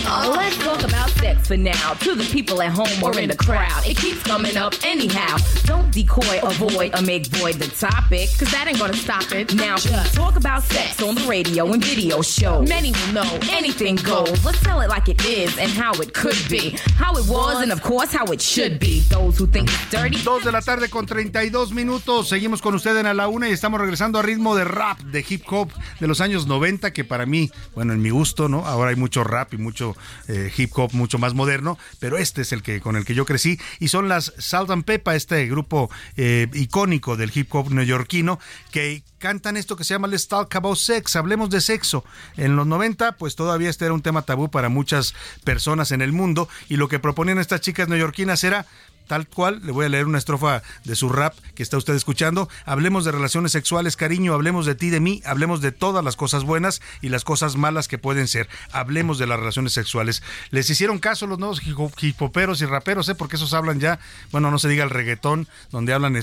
Speaker 35: Let's talk about sex. for now. To the people at home or in the crowd, it keeps coming up anyhow. Don't decoy, avoid, or make void the topic, cause that ain't gonna stop it. Now, we talk about sex on the radio and video shows. Many will know anything goes. Let's tell it like it is and how it could be. How it was and of course how it should be. Those who think it's dirty.
Speaker 8: Dos de la tarde con 32 minutos. Seguimos con usted en a la una y estamos regresando a ritmo de rap, de hip hop de los años 90, que para mí, bueno, en mi gusto, ¿no? Ahora hay mucho rap y mucho eh, hip hop mucho más moderno, pero este es el que con el que yo crecí y son las Salt and Peppa, este grupo eh, icónico del hip hop neoyorquino que cantan esto que se llama Let's Talk About Sex, hablemos de sexo. En los 90, pues todavía este era un tema tabú para muchas personas en el mundo y lo que proponían estas chicas neoyorquinas era tal cual, le voy a leer una estrofa de su rap que está usted escuchando. Hablemos de relaciones sexuales, cariño, hablemos de ti, de mí, hablemos de todas las cosas buenas y las cosas malas que pueden ser. Hablemos de las relaciones sexuales. Les hicieron caso los nuevos hipoperos y raperos, ¿eh? porque esos hablan ya, bueno, no se diga el reggaetón, donde hablan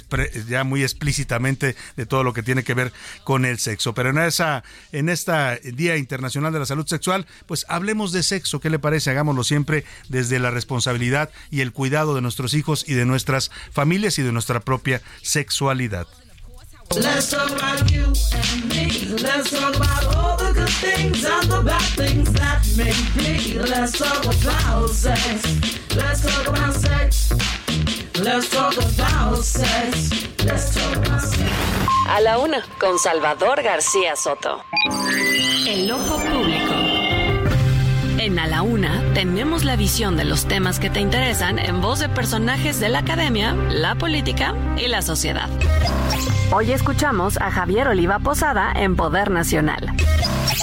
Speaker 8: ya muy explícitamente de todo lo que tiene que ver con el sexo. Pero en esa, en esta Día Internacional de la Salud Sexual, pues hablemos de sexo. ¿Qué le parece? Hagámoslo siempre desde la responsabilidad y el cuidado de nuestros hijos y de nuestras familias y de nuestra propia sexualidad.
Speaker 23: Let's talk about you and me. Let's talk about all the good things and the bad things that may be. Let's talk about sex. Let's talk about sex. Let's talk about sex. Let's talk about sex.
Speaker 1: A la una, con Salvador García Soto. El ojo público. En A la Una tenemos la visión de los temas que te interesan en voz de personajes de la academia, la política y la sociedad. Hoy escuchamos a Javier Oliva Posada en Poder Nacional.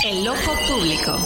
Speaker 1: El ojo público.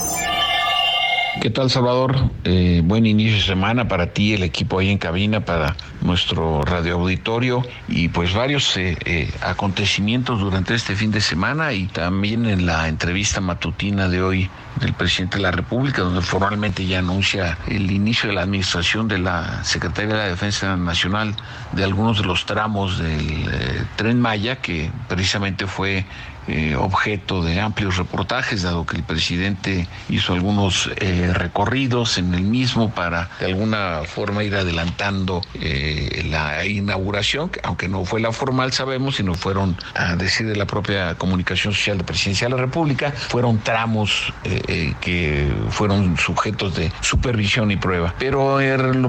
Speaker 36: ¿Qué tal, Salvador? Eh, buen inicio de semana para ti, el equipo ahí en cabina, para nuestro radioauditorio y pues varios eh, eh, acontecimientos durante este fin de semana y también en la entrevista matutina de hoy del presidente de la República, donde formalmente ya anuncia el inicio de la administración de la Secretaría de la Defensa Nacional de algunos de los tramos del tren Maya, que precisamente fue eh, objeto de amplios reportajes, dado que el presidente hizo algunos eh, recorridos en el mismo para de alguna forma ir adelantando eh, la inauguración, aunque no fue la formal, sabemos, sino fueron, a decir de la propia comunicación social de Presidencia de la República, fueron tramos que fueron sujetos de supervisión y prueba. Pero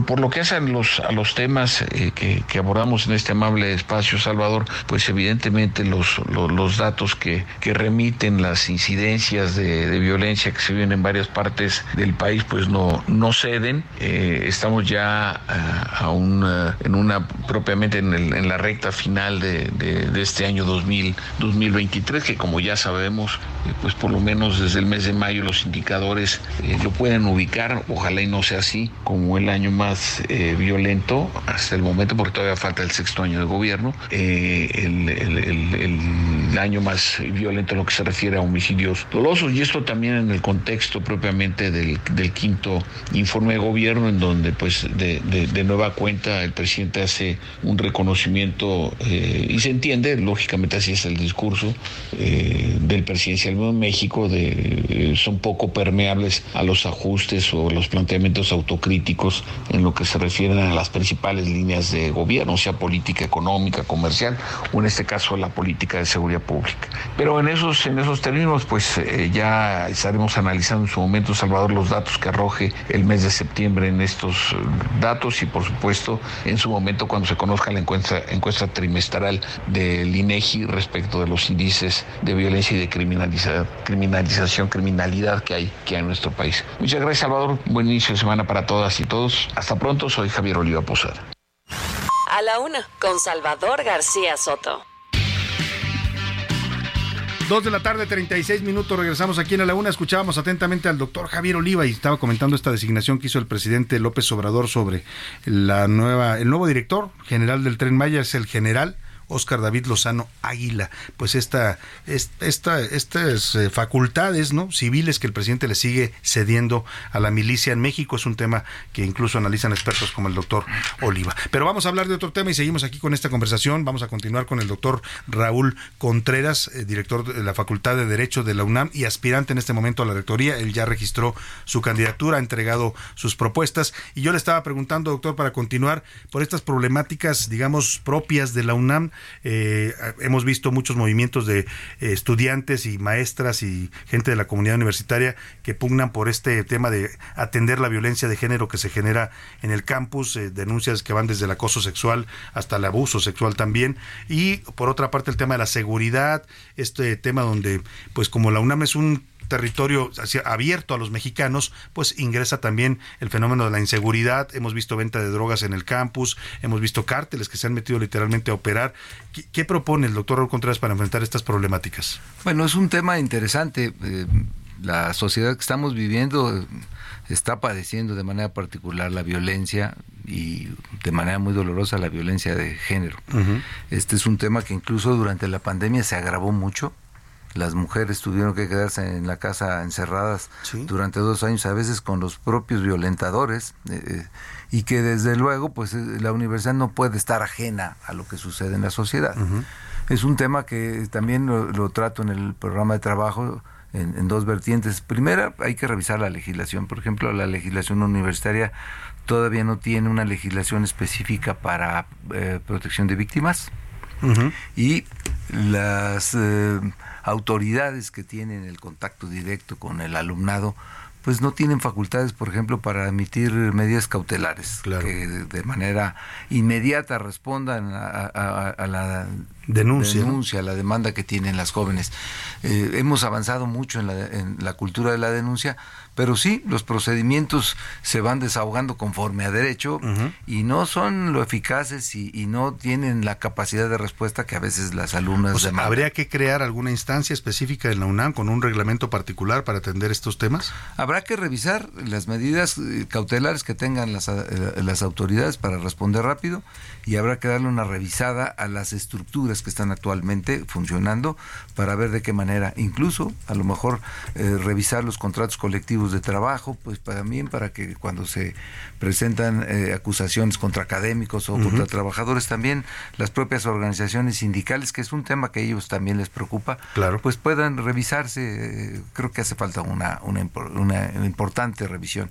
Speaker 36: por lo que hace a los, a los temas que, que, abordamos en este amable espacio, Salvador, pues evidentemente los, los, datos que que, remiten las incidencias de, violencia que se viven en varias partes del país, pues no, no ceden. Eh, estamos ya eh, eh, en una propiamente en, la recta final de, de, este año 2000, 2023, que como ya sabemos, pues por lo menos desde el mes de mayo los indicadores lo pueden ubicar, ojalá y no sea así, como el año más violento hasta el momento, porque todavía falta el sexto año de gobierno, el, el, año más violento en lo que se refiere a homicidios dolosos y esto también en el contexto propiamente del, quinto informe de gobierno en donde pues de, nueva cuenta el presidente hace un reconocimiento eh, y se entiende, lógicamente así es el discurso eh, del presidencialismo en México, de, eh, son poco permeables a los ajustes o los planteamientos autocríticos en lo que se refiere a las principales líneas de gobierno, sea política económica, comercial o en este caso la política de seguridad pública. Pero en esos, en esos términos, pues eh, ya estaremos analizando en su momento, Salvador, los datos que arroje el mes de septiembre en estos eh, datos y por supuesto en su momento cuando se conozca la encuesta, encuesta trimestral del INEGI respecto de los índices de violencia y de criminalización, que hay, que hay en nuestro país. Muchas gracias, Salvador. Buen inicio de semana para todas y todos. Hasta pronto, soy Javier Oliva Posada.
Speaker 1: A la una, con Salvador García Soto.
Speaker 8: Dos de la tarde, 36 minutos. Regresamos aquí en la una. Escuchábamos atentamente al doctor Javier Oliva y estaba comentando esta designación que hizo el presidente López Obrador sobre la nueva, el nuevo director general del Tren Maya es el general Oscar David Lozano Águila, pues esta, es- esta, estas eh, facultades ¿no? civiles que el presidente le sigue cediendo a la milicia en México es un tema que incluso analizan expertos como el doctor Oliva. Pero vamos a hablar de otro tema y seguimos aquí con esta conversación. Vamos a continuar con el doctor Raúl Contreras, eh, director de la Facultad de Derecho de la UNAM y aspirante en este momento a la rectoría. Él ya registró su candidatura, ha entregado sus propuestas y yo le estaba preguntando, doctor, para continuar por estas problemáticas, digamos, propias de la UNAM. Eh, hemos visto muchos movimientos de eh, estudiantes y maestras y gente de la comunidad universitaria que pugnan por este tema de atender la violencia de género que se genera en el campus, eh, denuncias que van desde el acoso sexual hasta el abuso sexual también. Y por otra parte el tema de la seguridad, este tema donde, pues como la UNAM es un territorio hacia- abierto a los mexicanos, pues ingresa también el fenómeno de la inseguridad. Hemos visto venta de drogas en el campus, hemos visto cárteles que se han metido literalmente a operar. ¿Qué, qué propone el doctor Raúl Contreras para enfrentar estas problemáticas?
Speaker 32: Bueno, es un tema interesante. Eh, la sociedad que estamos viviendo eh, está padeciendo de manera particular la violencia y de manera muy dolorosa la violencia de género. Este es un tema que incluso durante la pandemia se agravó mucho. Las mujeres tuvieron que quedarse en la casa encerradas durante dos años, a veces con los propios violentadores, eh, eh, y que desde luego, pues eh, la universidad no puede estar ajena a lo que sucede en la sociedad. Es un tema que también lo, lo trato en el programa de trabajo en, en dos vertientes. Primera, hay que revisar la legislación. Por ejemplo, la legislación universitaria todavía no tiene una legislación específica para eh, protección de víctimas y las eh, autoridades que tienen el contacto directo con el alumnado pues no tienen facultades, por ejemplo, para emitir medidas cautelares que de, manera inmediata respondan a, a- a la
Speaker 8: Denuncia,
Speaker 32: denuncia, a la demanda que tienen las jóvenes. Eh, hemos avanzado mucho en la, en la cultura de la denuncia, pero sí, los procedimientos se van desahogando conforme a derecho y no son lo eficaces y, y no tienen la capacidad de respuesta que a veces las alumnas
Speaker 8: O sea,
Speaker 32: demandan.
Speaker 8: ¿Habría que crear alguna instancia específica en la UNAM con un reglamento particular para atender estos temas?
Speaker 32: Habrá que revisar las medidas eh, cautelares que tengan las, eh, las autoridades para responder rápido y habrá que darle una revisada a las estructuras que están actualmente funcionando para ver de qué manera, incluso a lo mejor eh, revisar los contratos colectivos de trabajo, pues también para que cuando se presentan eh, acusaciones contra académicos o contra trabajadores también las propias organizaciones sindicales, que es un tema que a ellos también les preocupa,
Speaker 8: Claro.
Speaker 32: pues puedan revisarse. Creo que hace falta una, una, una importante revisión.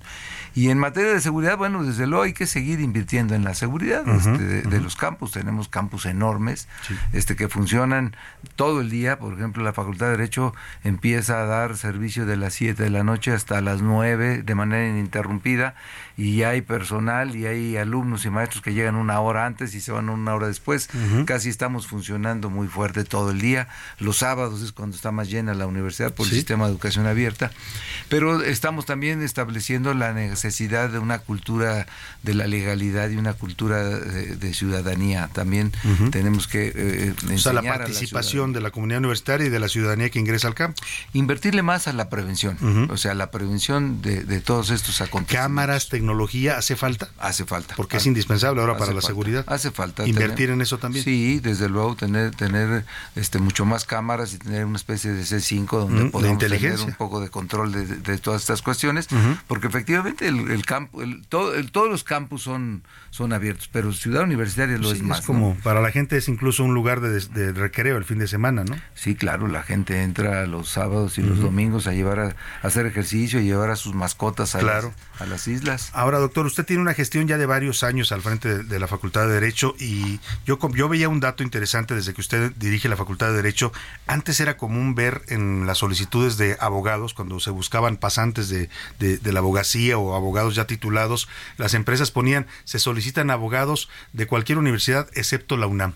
Speaker 32: Y en materia de seguridad, bueno, desde luego hay que seguir invirtiendo en la seguridad este, de, de los campus. Tenemos campus enormes este, que funcionan todo el día. Por ejemplo, la Facultad de Derecho empieza a dar servicio de las 7 de la noche hasta las 9 de manera ininterrumpida y hay personal y hay alumnos y maestros que llegan una hora antes y se van una hora después. Casi estamos funcionando muy fuerte todo el día. Los sábados es cuando está más llena la universidad por
Speaker 8: Sí.
Speaker 32: el sistema de educación abierta. Pero estamos también estableciendo la necesidad de una cultura de la legalidad y una cultura de, de ciudadanía. También
Speaker 8: Ujú.
Speaker 32: tenemos que eh,
Speaker 8: O sea, la participación de la comunidad universitaria y de la ciudadanía que ingresa al campus.
Speaker 32: Invertirle más a la prevención, o sea, la prevención de, de todos estos acontecimientos.
Speaker 8: Cámaras, tecnología, ¿hace falta?
Speaker 32: Hace falta.
Speaker 8: Porque es
Speaker 32: Hace-
Speaker 8: indispensable ahora para la seguridad.
Speaker 32: Hace falta.
Speaker 8: Invertir
Speaker 32: tener-
Speaker 8: en eso también.
Speaker 32: Sí, desde luego, tener tener este mucho más cámaras y tener una especie de C5 donde
Speaker 8: Mm, de
Speaker 32: podamos tener un poco de control de, de todas estas cuestiones, porque efectivamente el, el campo, el, todo, el- todos los campus son, son abiertos, pero Ciudad Universitaria lo
Speaker 8: Sí,
Speaker 32: es más.
Speaker 8: es como,
Speaker 32: ¿no?
Speaker 8: para la gente es incluso un lugar de, de recreo el fin de semana, ¿no?
Speaker 32: Sí, claro, la gente entra los sábados y los domingos a llevar a, a hacer ejercicio, a llevar a sus mascotas a,
Speaker 8: Claro.
Speaker 32: las, a las islas.
Speaker 8: Ahora, doctor, usted tiene una gestión ya de varios años al frente de, de la Facultad de Derecho y yo, yo veía un dato interesante desde que usted dirige la Facultad de Derecho. Antes era común ver en las solicitudes de abogados, cuando se buscaban pasantes de, de- la abogacía o abogados ya titulados, las empresas ponían, se solicitan abogados de cualquier universidad excepto la UNAM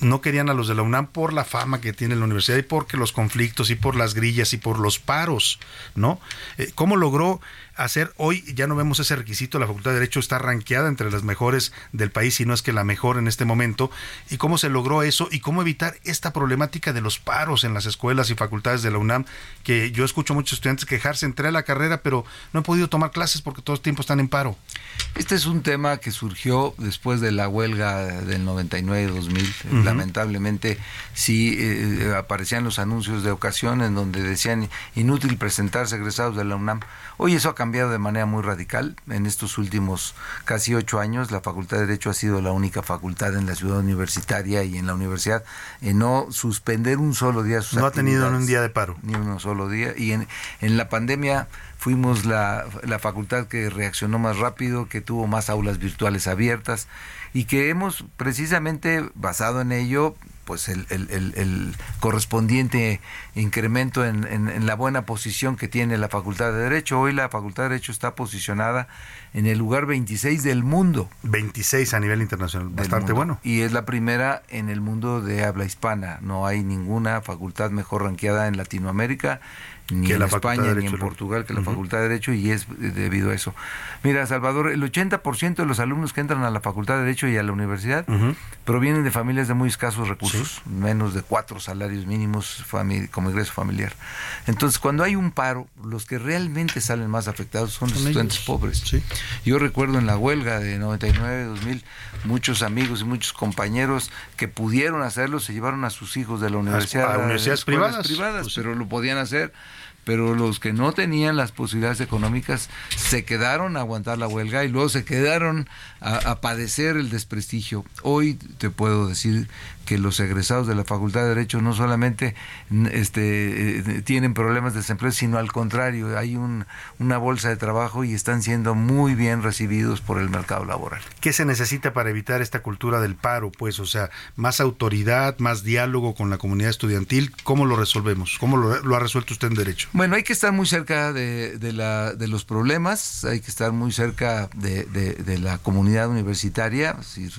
Speaker 8: no querían a los de la UNAM por la fama que tiene la universidad y porque los conflictos y por las grillas y por los paros, ¿no? Eh, ¿Cómo logró hacer hoy ya no vemos ese requisito, la Facultad de Derecho está ranqueada entre las mejores del país, si no es que la mejor en este momento, y cómo se logró eso y cómo evitar esta problemática de los paros en las escuelas y facultades de la UNAM, que yo escucho a muchos estudiantes quejarse, entré a la carrera, pero no he podido tomar clases porque todo el tiempo están en paro.
Speaker 32: Este es un tema que surgió después de la huelga del 99-2000. Lamentablemente, sí eh, aparecían los anuncios de ocasión en donde decían inútil presentarse egresados de la UNAM. Hoy eso ha cambiado de manera muy radical. En estos últimos casi ocho años, la Facultad de Derecho ha sido la única facultad en la ciudad universitaria y en la universidad en no suspender un solo día sus
Speaker 8: No ha tenido ni un día de paro.
Speaker 32: Ni un solo día. Y en, en la pandemia fuimos la, la facultad que reaccionó más rápido, que tuvo más aulas virtuales abiertas y que hemos precisamente basado en ello pues el, el- el- el correspondiente incremento en, en- en la buena posición que tiene la Facultad de Derecho. Hoy la Facultad de Derecho está posicionada en el lugar 26 del mundo.
Speaker 8: 26 a nivel internacional, bastante
Speaker 32: mundo.
Speaker 8: bueno.
Speaker 32: Y es la primera en el mundo de habla hispana. No hay ninguna facultad mejor ranqueada en Latinoamérica, ni
Speaker 8: Que
Speaker 32: en
Speaker 8: la Facultad de
Speaker 32: España, ni en. Portugal, que la. Facultad de Derecho, y es debido a eso. Mira, Salvador, el 80% de los alumnos que entran a la Facultad de Derecho y a la universidad provienen de familias de muy escasos recursos, menos de cuatro salarios mínimos como ingreso familiar. Entonces, cuando hay un paro, los que realmente salen más afectados son los estudiantes
Speaker 8: ellos.
Speaker 32: pobres. Yo recuerdo en la huelga de 99, 2000, muchos amigos y muchos compañeros que pudieron hacerlo se llevaron a sus hijos de la universidad.
Speaker 8: a universidades privadas.
Speaker 32: privadas,
Speaker 8: Pues
Speaker 32: pero lo podían hacer. Pero los que no tenían las posibilidades económicas se quedaron a aguantar la huelga y luego se quedaron a, a padecer el desprestigio. Hoy te puedo decir que los egresados de la Facultad de Derecho no solamente este, eh, tienen problemas de desempleo, sino al contrario, hay un, una bolsa de trabajo y están siendo muy bien recibidos por el mercado laboral.
Speaker 8: ¿Qué se necesita para evitar esta cultura del paro? Pues, o sea, más autoridad, más diálogo con la comunidad estudiantil. ¿Cómo lo resolvemos? ¿Cómo lo, lo ha resuelto usted en derecho?
Speaker 32: Bueno, hay que estar muy cerca de, de la, de los problemas, hay que estar muy cerca de, la comunidad universitaria, es decir,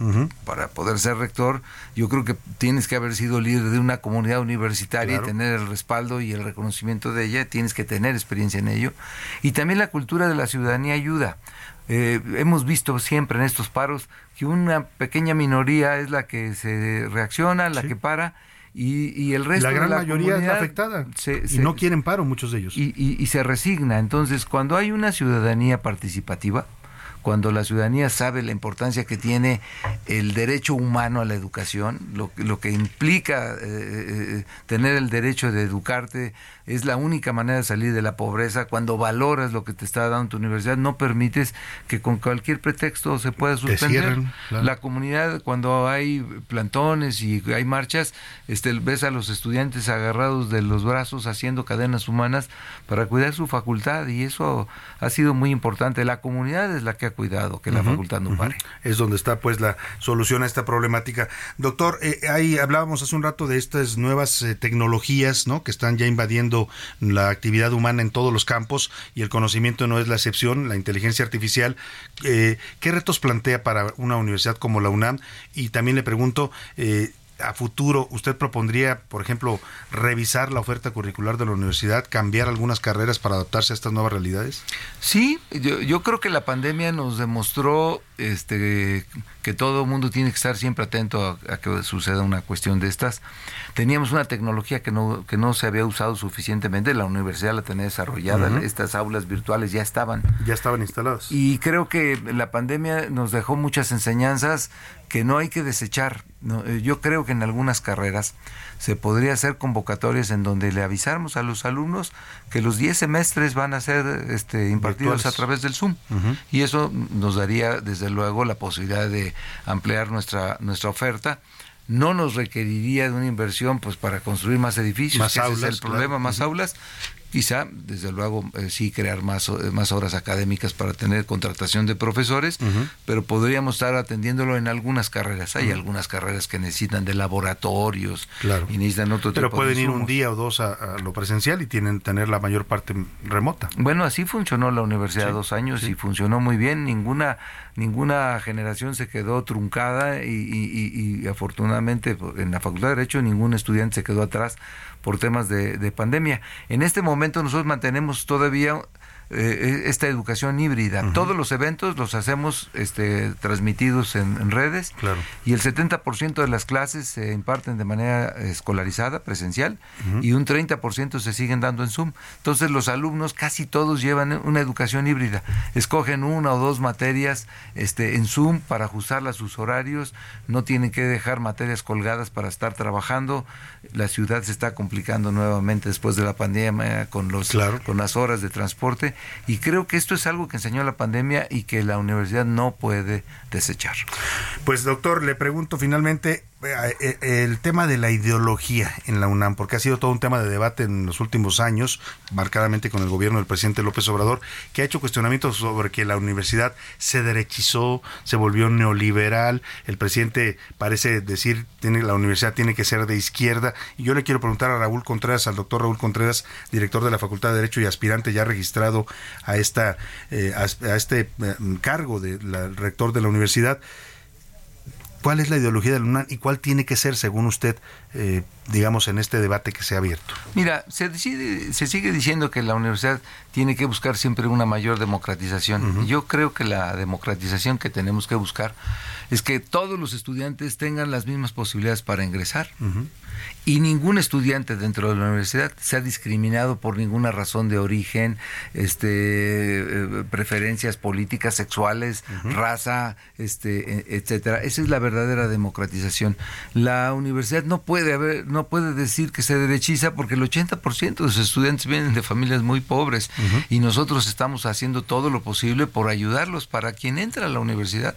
Speaker 32: para poder ser rector, yo creo que tienes que haber sido líder de una comunidad universitaria
Speaker 8: Claro.
Speaker 32: y tener el respaldo y el reconocimiento de ella, tienes que tener experiencia en ello. Y también la cultura de la ciudadanía ayuda. Eh, hemos visto siempre en estos paros que una pequeña minoría es la que se reacciona, la que para. Y, y el resto
Speaker 8: la
Speaker 32: de
Speaker 8: gran
Speaker 32: la
Speaker 8: mayoría es la afectada.
Speaker 32: se-
Speaker 8: y
Speaker 32: se-
Speaker 8: no quieren paro muchos de ellos.
Speaker 32: y, y- y se resigna. Entonces, cuando hay una ciudadanía participativa, cuando la ciudadanía sabe la importancia que tiene el derecho humano a la educación, lo, lo que implica eh, eh, tener el derecho de educarte, es la única manera de salir de la pobreza. Cuando valoras lo que te está dando tu universidad, no permites que con cualquier pretexto se pueda suspender.
Speaker 8: claro.
Speaker 32: La comunidad, cuando hay plantones y hay marchas, este, ves a los estudiantes agarrados de los brazos haciendo cadenas humanas para cuidar su facultad y eso ha sido muy importante. La comunidad es la que ha cuidado que la facultad no pare.
Speaker 8: Es donde está pues la solución a esta problemática. Doctor, eh, ahí hablábamos hace un rato de estas nuevas eh, tecnologías, ¿no? Que están ya invadiendo la actividad humana en todos los campos y el conocimiento no es la excepción, la inteligencia artificial. Eh, ¿Qué retos plantea para una universidad como la UNAM? Y también le pregunto, eh, a futuro, ¿usted propondría, por ejemplo, revisar la oferta curricular de la universidad, cambiar algunas carreras para adaptarse a estas nuevas realidades?
Speaker 32: Sí, yo, yo creo que la pandemia nos demostró este, que todo el mundo tiene que estar siempre atento a, a que suceda una cuestión de estas. Teníamos una tecnología que no, que no se había usado suficientemente, la universidad la tenía desarrollada, estas aulas virtuales ya estaban.
Speaker 8: Ya estaban instaladas.
Speaker 32: Y creo que la pandemia nos dejó muchas enseñanzas que no hay que desechar. Eh, yo creo que en algunas carreras se podría hacer convocatorias en donde le avisáramos a los alumnos que los 10 semestres van a ser este, impartidos
Speaker 8: Virtuales.
Speaker 32: a través del Zoom. Y eso nos daría, desde luego, la posibilidad de ampliar nuestra, nuestra oferta. No nos requeriría de una inversión pues para construir más edificios,
Speaker 8: Más
Speaker 32: que ese
Speaker 8: aulas,
Speaker 32: es el problema,
Speaker 8: claro.
Speaker 32: más aulas. Quizá, desde luego, eh, sí crear más, eh, más horas académicas para tener contratación de profesores, pero podríamos estar atendiéndolo en algunas carreras. Hay algunas carreras que necesitan de laboratorios
Speaker 8: Claro.
Speaker 32: y necesitan otro
Speaker 8: Pero
Speaker 32: tipo de
Speaker 8: pueden ir un día o dos a, a lo presencial y tienen tener la mayor parte remota.
Speaker 32: Bueno, así funcionó la universidad
Speaker 8: Sí,
Speaker 32: dos años
Speaker 8: sí.
Speaker 32: y funcionó muy bien. Ninguna ninguna generación se quedó truncada y, y- y- y afortunadamente en la Facultad de Derecho ningún estudiante se quedó atrás por temas de, de pandemia. En este momento nosotros mantenemos todavía eh, esta educación híbrida. Todos los eventos los hacemos este, transmitidos en, en redes
Speaker 8: Claro.
Speaker 32: y el 70% de las clases se imparten de manera escolarizada, presencial, y un 30% se siguen dando en Zoom. Entonces los alumnos casi todos llevan una educación híbrida. Escogen una o dos materias este, en Zoom para ajustarla a sus horarios, no tienen que dejar materias colgadas para estar trabajando. La ciudad se está complicando nuevamente después de la pandemia con, los, con las horas de transporte y creo que esto es algo que enseñó la pandemia y que la universidad no puede desechar.
Speaker 8: Pues doctor, le pregunto finalmente el tema de la ideología en la UNAM, porque ha sido todo un tema de debate en los últimos años, marcadamente con el gobierno del presidente López Obrador, que ha hecho cuestionamientos sobre que la universidad se derechizó, se volvió neoliberal, el presidente parece decir tiene la universidad tiene que ser de izquierda, y yo le quiero preguntar a Raúl Contreras, al doctor Raúl Contreras, director de la Facultad de Derecho y aspirante ya registrado a esta eh, a, a este eh, cargo de la, rector de la universidad, ¿Cuál es la ideología del UNAM y cuál tiene que ser, según usted, eh, digamos, en este debate que se ha abierto?
Speaker 32: Mira, se, decide, se sigue diciendo que la universidad tiene que buscar siempre una mayor democratización. Yo creo que la democratización que tenemos que buscar es que todos los estudiantes tengan las mismas posibilidades para ingresar. Y ningún estudiante dentro de la universidad sea discriminado por ninguna razón de origen, este, eh, preferencias políticas, sexuales, raza, este, e- etcétera. Esa es la verdadera democratización. La universidad no puede haber, no puede decir que se derechiza porque el 80% de sus estudiantes vienen de familias muy pobres y nosotros estamos haciendo todo lo posible por ayudarlos para quien entra a la universidad.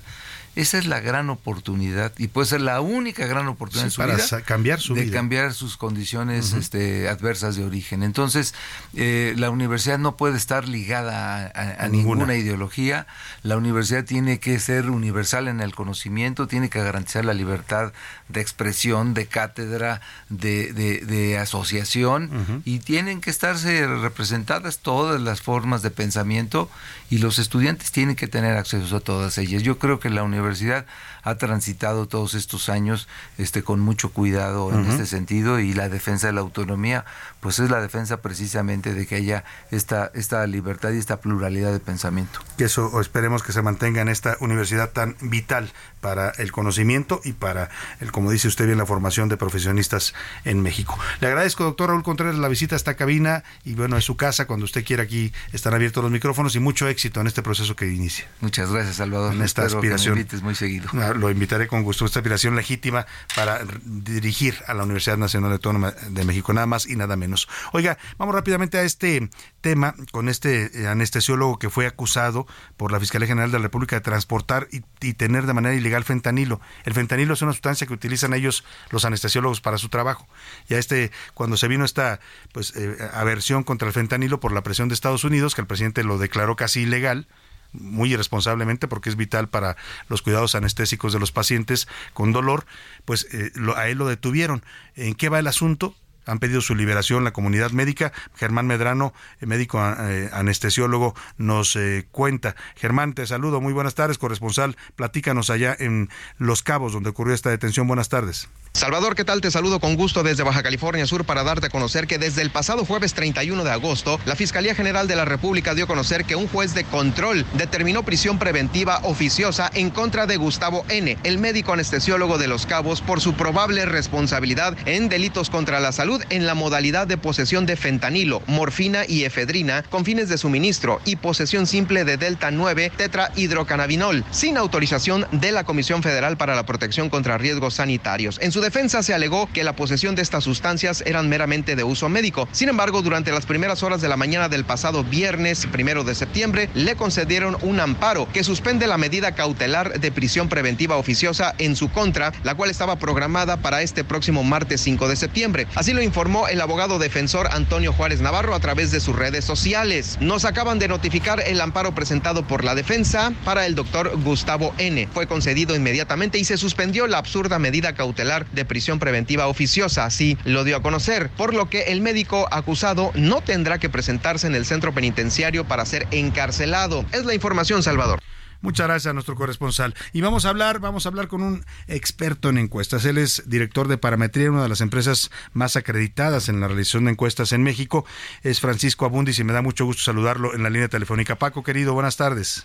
Speaker 32: Esa es la gran oportunidad y puede ser la única gran oportunidad
Speaker 8: Sí,
Speaker 32: en su
Speaker 8: para
Speaker 32: vida
Speaker 8: cambiar su
Speaker 32: de
Speaker 8: vida.
Speaker 32: cambiar sus condiciones este, adversas de origen. Entonces, eh, la universidad no puede estar ligada a, a- a
Speaker 8: Ninguna.
Speaker 32: ninguna. ideología. La universidad tiene que ser universal en el conocimiento, tiene que garantizar la libertad de expresión, de cátedra, de, de- de asociación y tienen que estarse representadas todas las formas de pensamiento y los estudiantes tienen que tener acceso a todas ellas. Yo creo que la universidad universidad ha transitado todos estos años este con mucho cuidado en este sentido y la defensa de la autonomía pues es la defensa precisamente de que haya esta esta libertad y esta pluralidad de pensamiento.
Speaker 8: Que eso esperemos que se mantenga en esta universidad tan vital para el conocimiento y para, el, como dice usted bien, la formación de profesionistas en México. Le agradezco, doctor Raúl Contreras, la visita a esta cabina y bueno, es su casa. Cuando usted quiera aquí están abiertos los micrófonos y mucho éxito en este proceso que inicia.
Speaker 32: Muchas gracias, Salvador.
Speaker 8: En esta
Speaker 32: Espero que me
Speaker 8: aspiración.
Speaker 32: invites muy seguido.
Speaker 8: Lo invitaré con gusto. Esta aspiración legítima para dirigir a la Universidad Nacional Autónoma de México, nada más y nada menos. Oiga, vamos rápidamente a este tema con este eh, anestesiólogo que fue acusado por la Fiscalía General de la República de transportar y, y tener de manera ilegal fentanilo. El fentanilo es una sustancia que utilizan ellos, los anestesiólogos, para su trabajo. Y a este, cuando se vino esta pues eh, aversión contra el fentanilo por la presión de Estados Unidos, que el presidente lo declaró casi ilegal, muy irresponsablemente porque es vital para los cuidados anestésicos de los pacientes con dolor, pues eh, lo- a él lo detuvieron. ¿En qué va el asunto? Han pedido su liberación la comunidad médica. Germán Medrano, eh, médico eh, anestesiólogo, nos eh, cuenta. Germán, te saludo. Muy buenas tardes, corresponsal. Platícanos allá en Los Cabos, donde ocurrió esta detención. Buenas tardes.
Speaker 37: Salvador, ¿qué tal? Te saludo con gusto desde Baja California Sur para darte a conocer que desde el pasado jueves 31 de agosto, la Fiscalía General de la República dio a conocer que un juez de control determinó prisión preventiva oficiosa en contra de Gustavo N., el médico anestesiólogo de Los Cabos, por su probable responsabilidad en delitos contra la salud en la modalidad de posesión de fentanilo, morfina y efedrina con fines de suministro y posesión simple de delta 9 tetrahidrocannabinol sin autorización de la Comisión Federal para la Protección contra Riesgos Sanitarios. En su defensa se alegó que la posesión de estas sustancias eran meramente de uso médico. Sin embargo, durante las primeras horas de la mañana del pasado viernes primero de septiembre, le concedieron un amparo que suspende la medida cautelar de prisión preventiva oficiosa en su contra, la cual estaba programada para este próximo martes 5 de septiembre. Así lo informó el abogado defensor Antonio Juárez Navarro a través de sus redes sociales. Nos acaban de notificar el amparo presentado por la defensa para el doctor Gustavo N. Fue concedido inmediatamente y se suspendió la absurda medida cautelar de prisión preventiva oficiosa, así lo dio a conocer, por lo que el médico acusado no tendrá que presentarse en el centro penitenciario para ser encarcelado. Es la información, Salvador.
Speaker 8: Muchas gracias a nuestro corresponsal. Y vamos a hablar, vamos a hablar con un experto en encuestas. Él es director de Parametría, una de las empresas más acreditadas en la realización de encuestas en México. Es Francisco Abundis y me da mucho gusto saludarlo en la línea telefónica. Paco, querido, buenas tardes.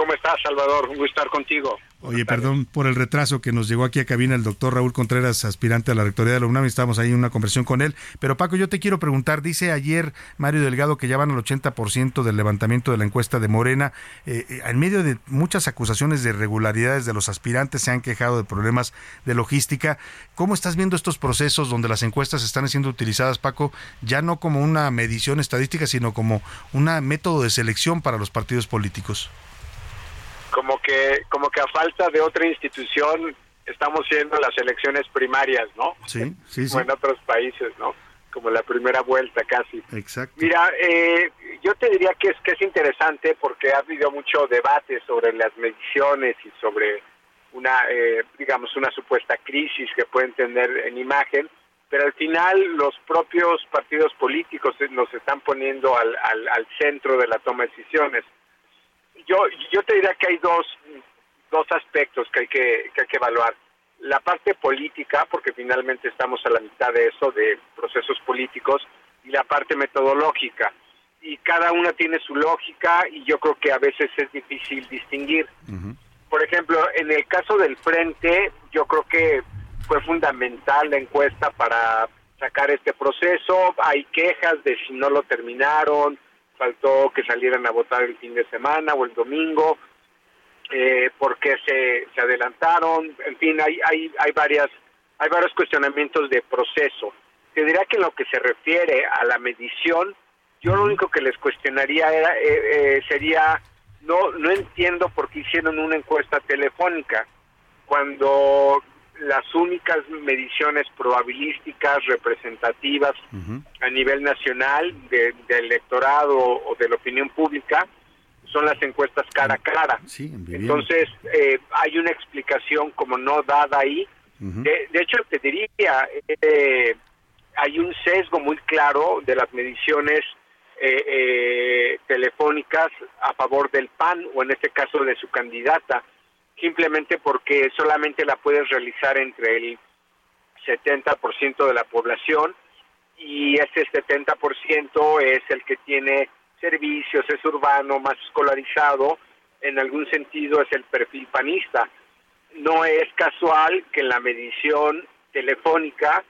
Speaker 38: ¿Cómo estás, Salvador? Un gusto estar contigo.
Speaker 8: Oye, perdón por el retraso que nos llegó aquí a cabina el doctor Raúl Contreras, aspirante a la rectoría de la UNAM, estábamos ahí en una conversación con él. Pero Paco, yo te quiero preguntar, dice ayer Mario Delgado que ya van al 80% del levantamiento de la encuesta de Morena. Eh, eh, en medio de muchas acusaciones de irregularidades de los aspirantes, se han quejado de problemas de logística. ¿Cómo estás viendo estos procesos donde las encuestas están siendo utilizadas, Paco, ya no como una medición estadística, sino como un método de selección para los partidos políticos?
Speaker 38: Como que como que a falta de otra institución estamos siendo las elecciones primarias, ¿no?
Speaker 8: Sí, sí, sí.
Speaker 38: Como en otros países, ¿no? Como la primera vuelta casi.
Speaker 8: Exacto.
Speaker 38: Mira, eh, yo te diría que es que es interesante porque ha habido mucho debate sobre las mediciones y sobre una, eh, digamos, una supuesta crisis que pueden tener en imagen, pero al final los propios partidos políticos nos están poniendo al, al, al centro de la toma de decisiones yo, yo te diría que hay dos, dos aspectos que hay que, que hay que evaluar. La parte política, porque finalmente estamos a la mitad de eso, de procesos políticos, y la parte metodológica. Y cada una tiene su lógica y yo creo que a veces es difícil distinguir. Por ejemplo, en el caso del frente, yo creo que fue fundamental la encuesta para sacar este proceso. Hay quejas de si no lo terminaron, faltó que salieran a votar el fin de semana o el domingo, eh, porque se, se adelantaron, en fin, hay, hay, hay, varias, hay varios cuestionamientos de proceso. Te diría que en lo que se refiere a la medición, yo lo único que les cuestionaría era, eh, eh, sería, no, no entiendo por qué hicieron una encuesta telefónica, cuando las únicas mediciones probabilísticas representativas a nivel nacional de, del electorado o de la opinión pública son las encuestas cara a cara. Entonces, eh, hay una explicación como no dada ahí. de, de, hecho, te diría, eh, hay un sesgo muy claro de las mediciones eh, eh, telefónicas a favor del PAN o en este caso de su candidata simplemente porque solamente la puedes realizar entre el 70% de la población y ese 70% es el que tiene servicios, es urbano, más escolarizado, en algún sentido es el perfil panista. No es casual que en la medición telefónica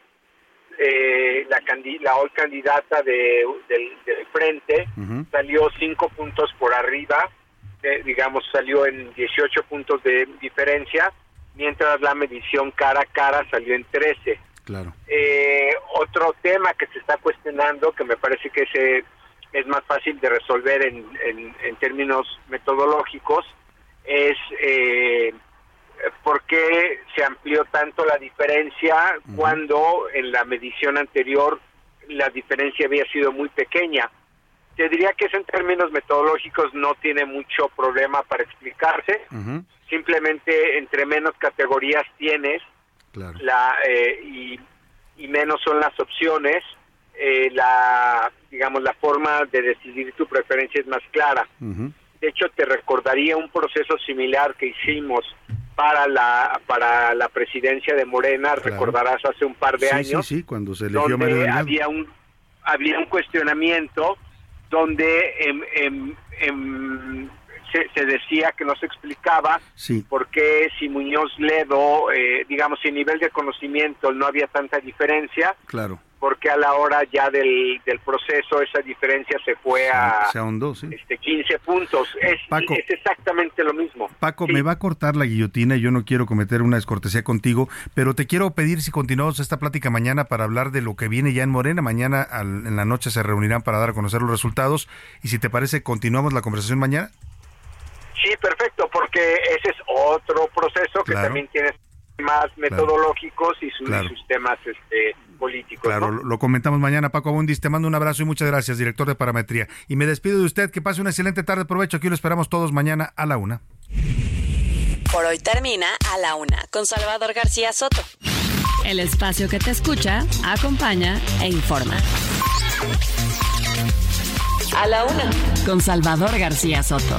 Speaker 38: eh, la, la hoy candidata de, del, del frente salió cinco puntos por arriba eh, digamos, salió en 18 puntos de diferencia, mientras la medición cara a cara salió en 13.
Speaker 8: Claro.
Speaker 38: Eh, otro tema que se está cuestionando, que me parece que es más fácil de resolver en, en, términos metodológicos, es eh, por qué se amplió tanto la diferencia cuando en la medición anterior la diferencia había sido muy pequeña te diría que eso en términos metodológicos no tiene mucho problema para explicarse. Simplemente entre menos categorías tienes la eh, y, y, menos son las opciones, eh, la digamos la forma de decidir tu preferencia es más clara. De hecho, te recordaría un proceso similar que hicimos para la para la presidencia de Morena, recordarás hace un par de años,
Speaker 8: sí, sí, cuando se eligió
Speaker 38: donde había un había un cuestionamiento donde se, decía que no se explicaba por qué si Muñoz Ledo, eh, digamos, si nivel de conocimiento no había tanta diferencia,
Speaker 8: claro.
Speaker 38: Porque a la hora ya del, del proceso esa diferencia se fue a este, 15 puntos. Es, es, exactamente lo mismo.
Speaker 8: Paco, me va a cortar la guillotina y yo no quiero cometer una descortesía contigo, pero te quiero pedir si continuamos esta plática mañana para hablar de lo que viene ya en Morena. Mañana en la noche se reunirán para dar a conocer los resultados y si te parece, continuamos la conversación mañana.
Speaker 38: Sí, perfecto, porque ese es otro proceso que también tiene más metodológicos y sus, temas este, políticos.
Speaker 8: Claro, lo comentamos mañana, Paco Abundis. Te mando un abrazo y muchas gracias, director de Parametría. Y me despido de usted, que pase una excelente tarde. Provecho, aquí lo esperamos todos mañana a la una.
Speaker 1: Por hoy termina a la una con Salvador García Soto. El espacio que te escucha, acompaña e informa. A la una con Salvador García Soto.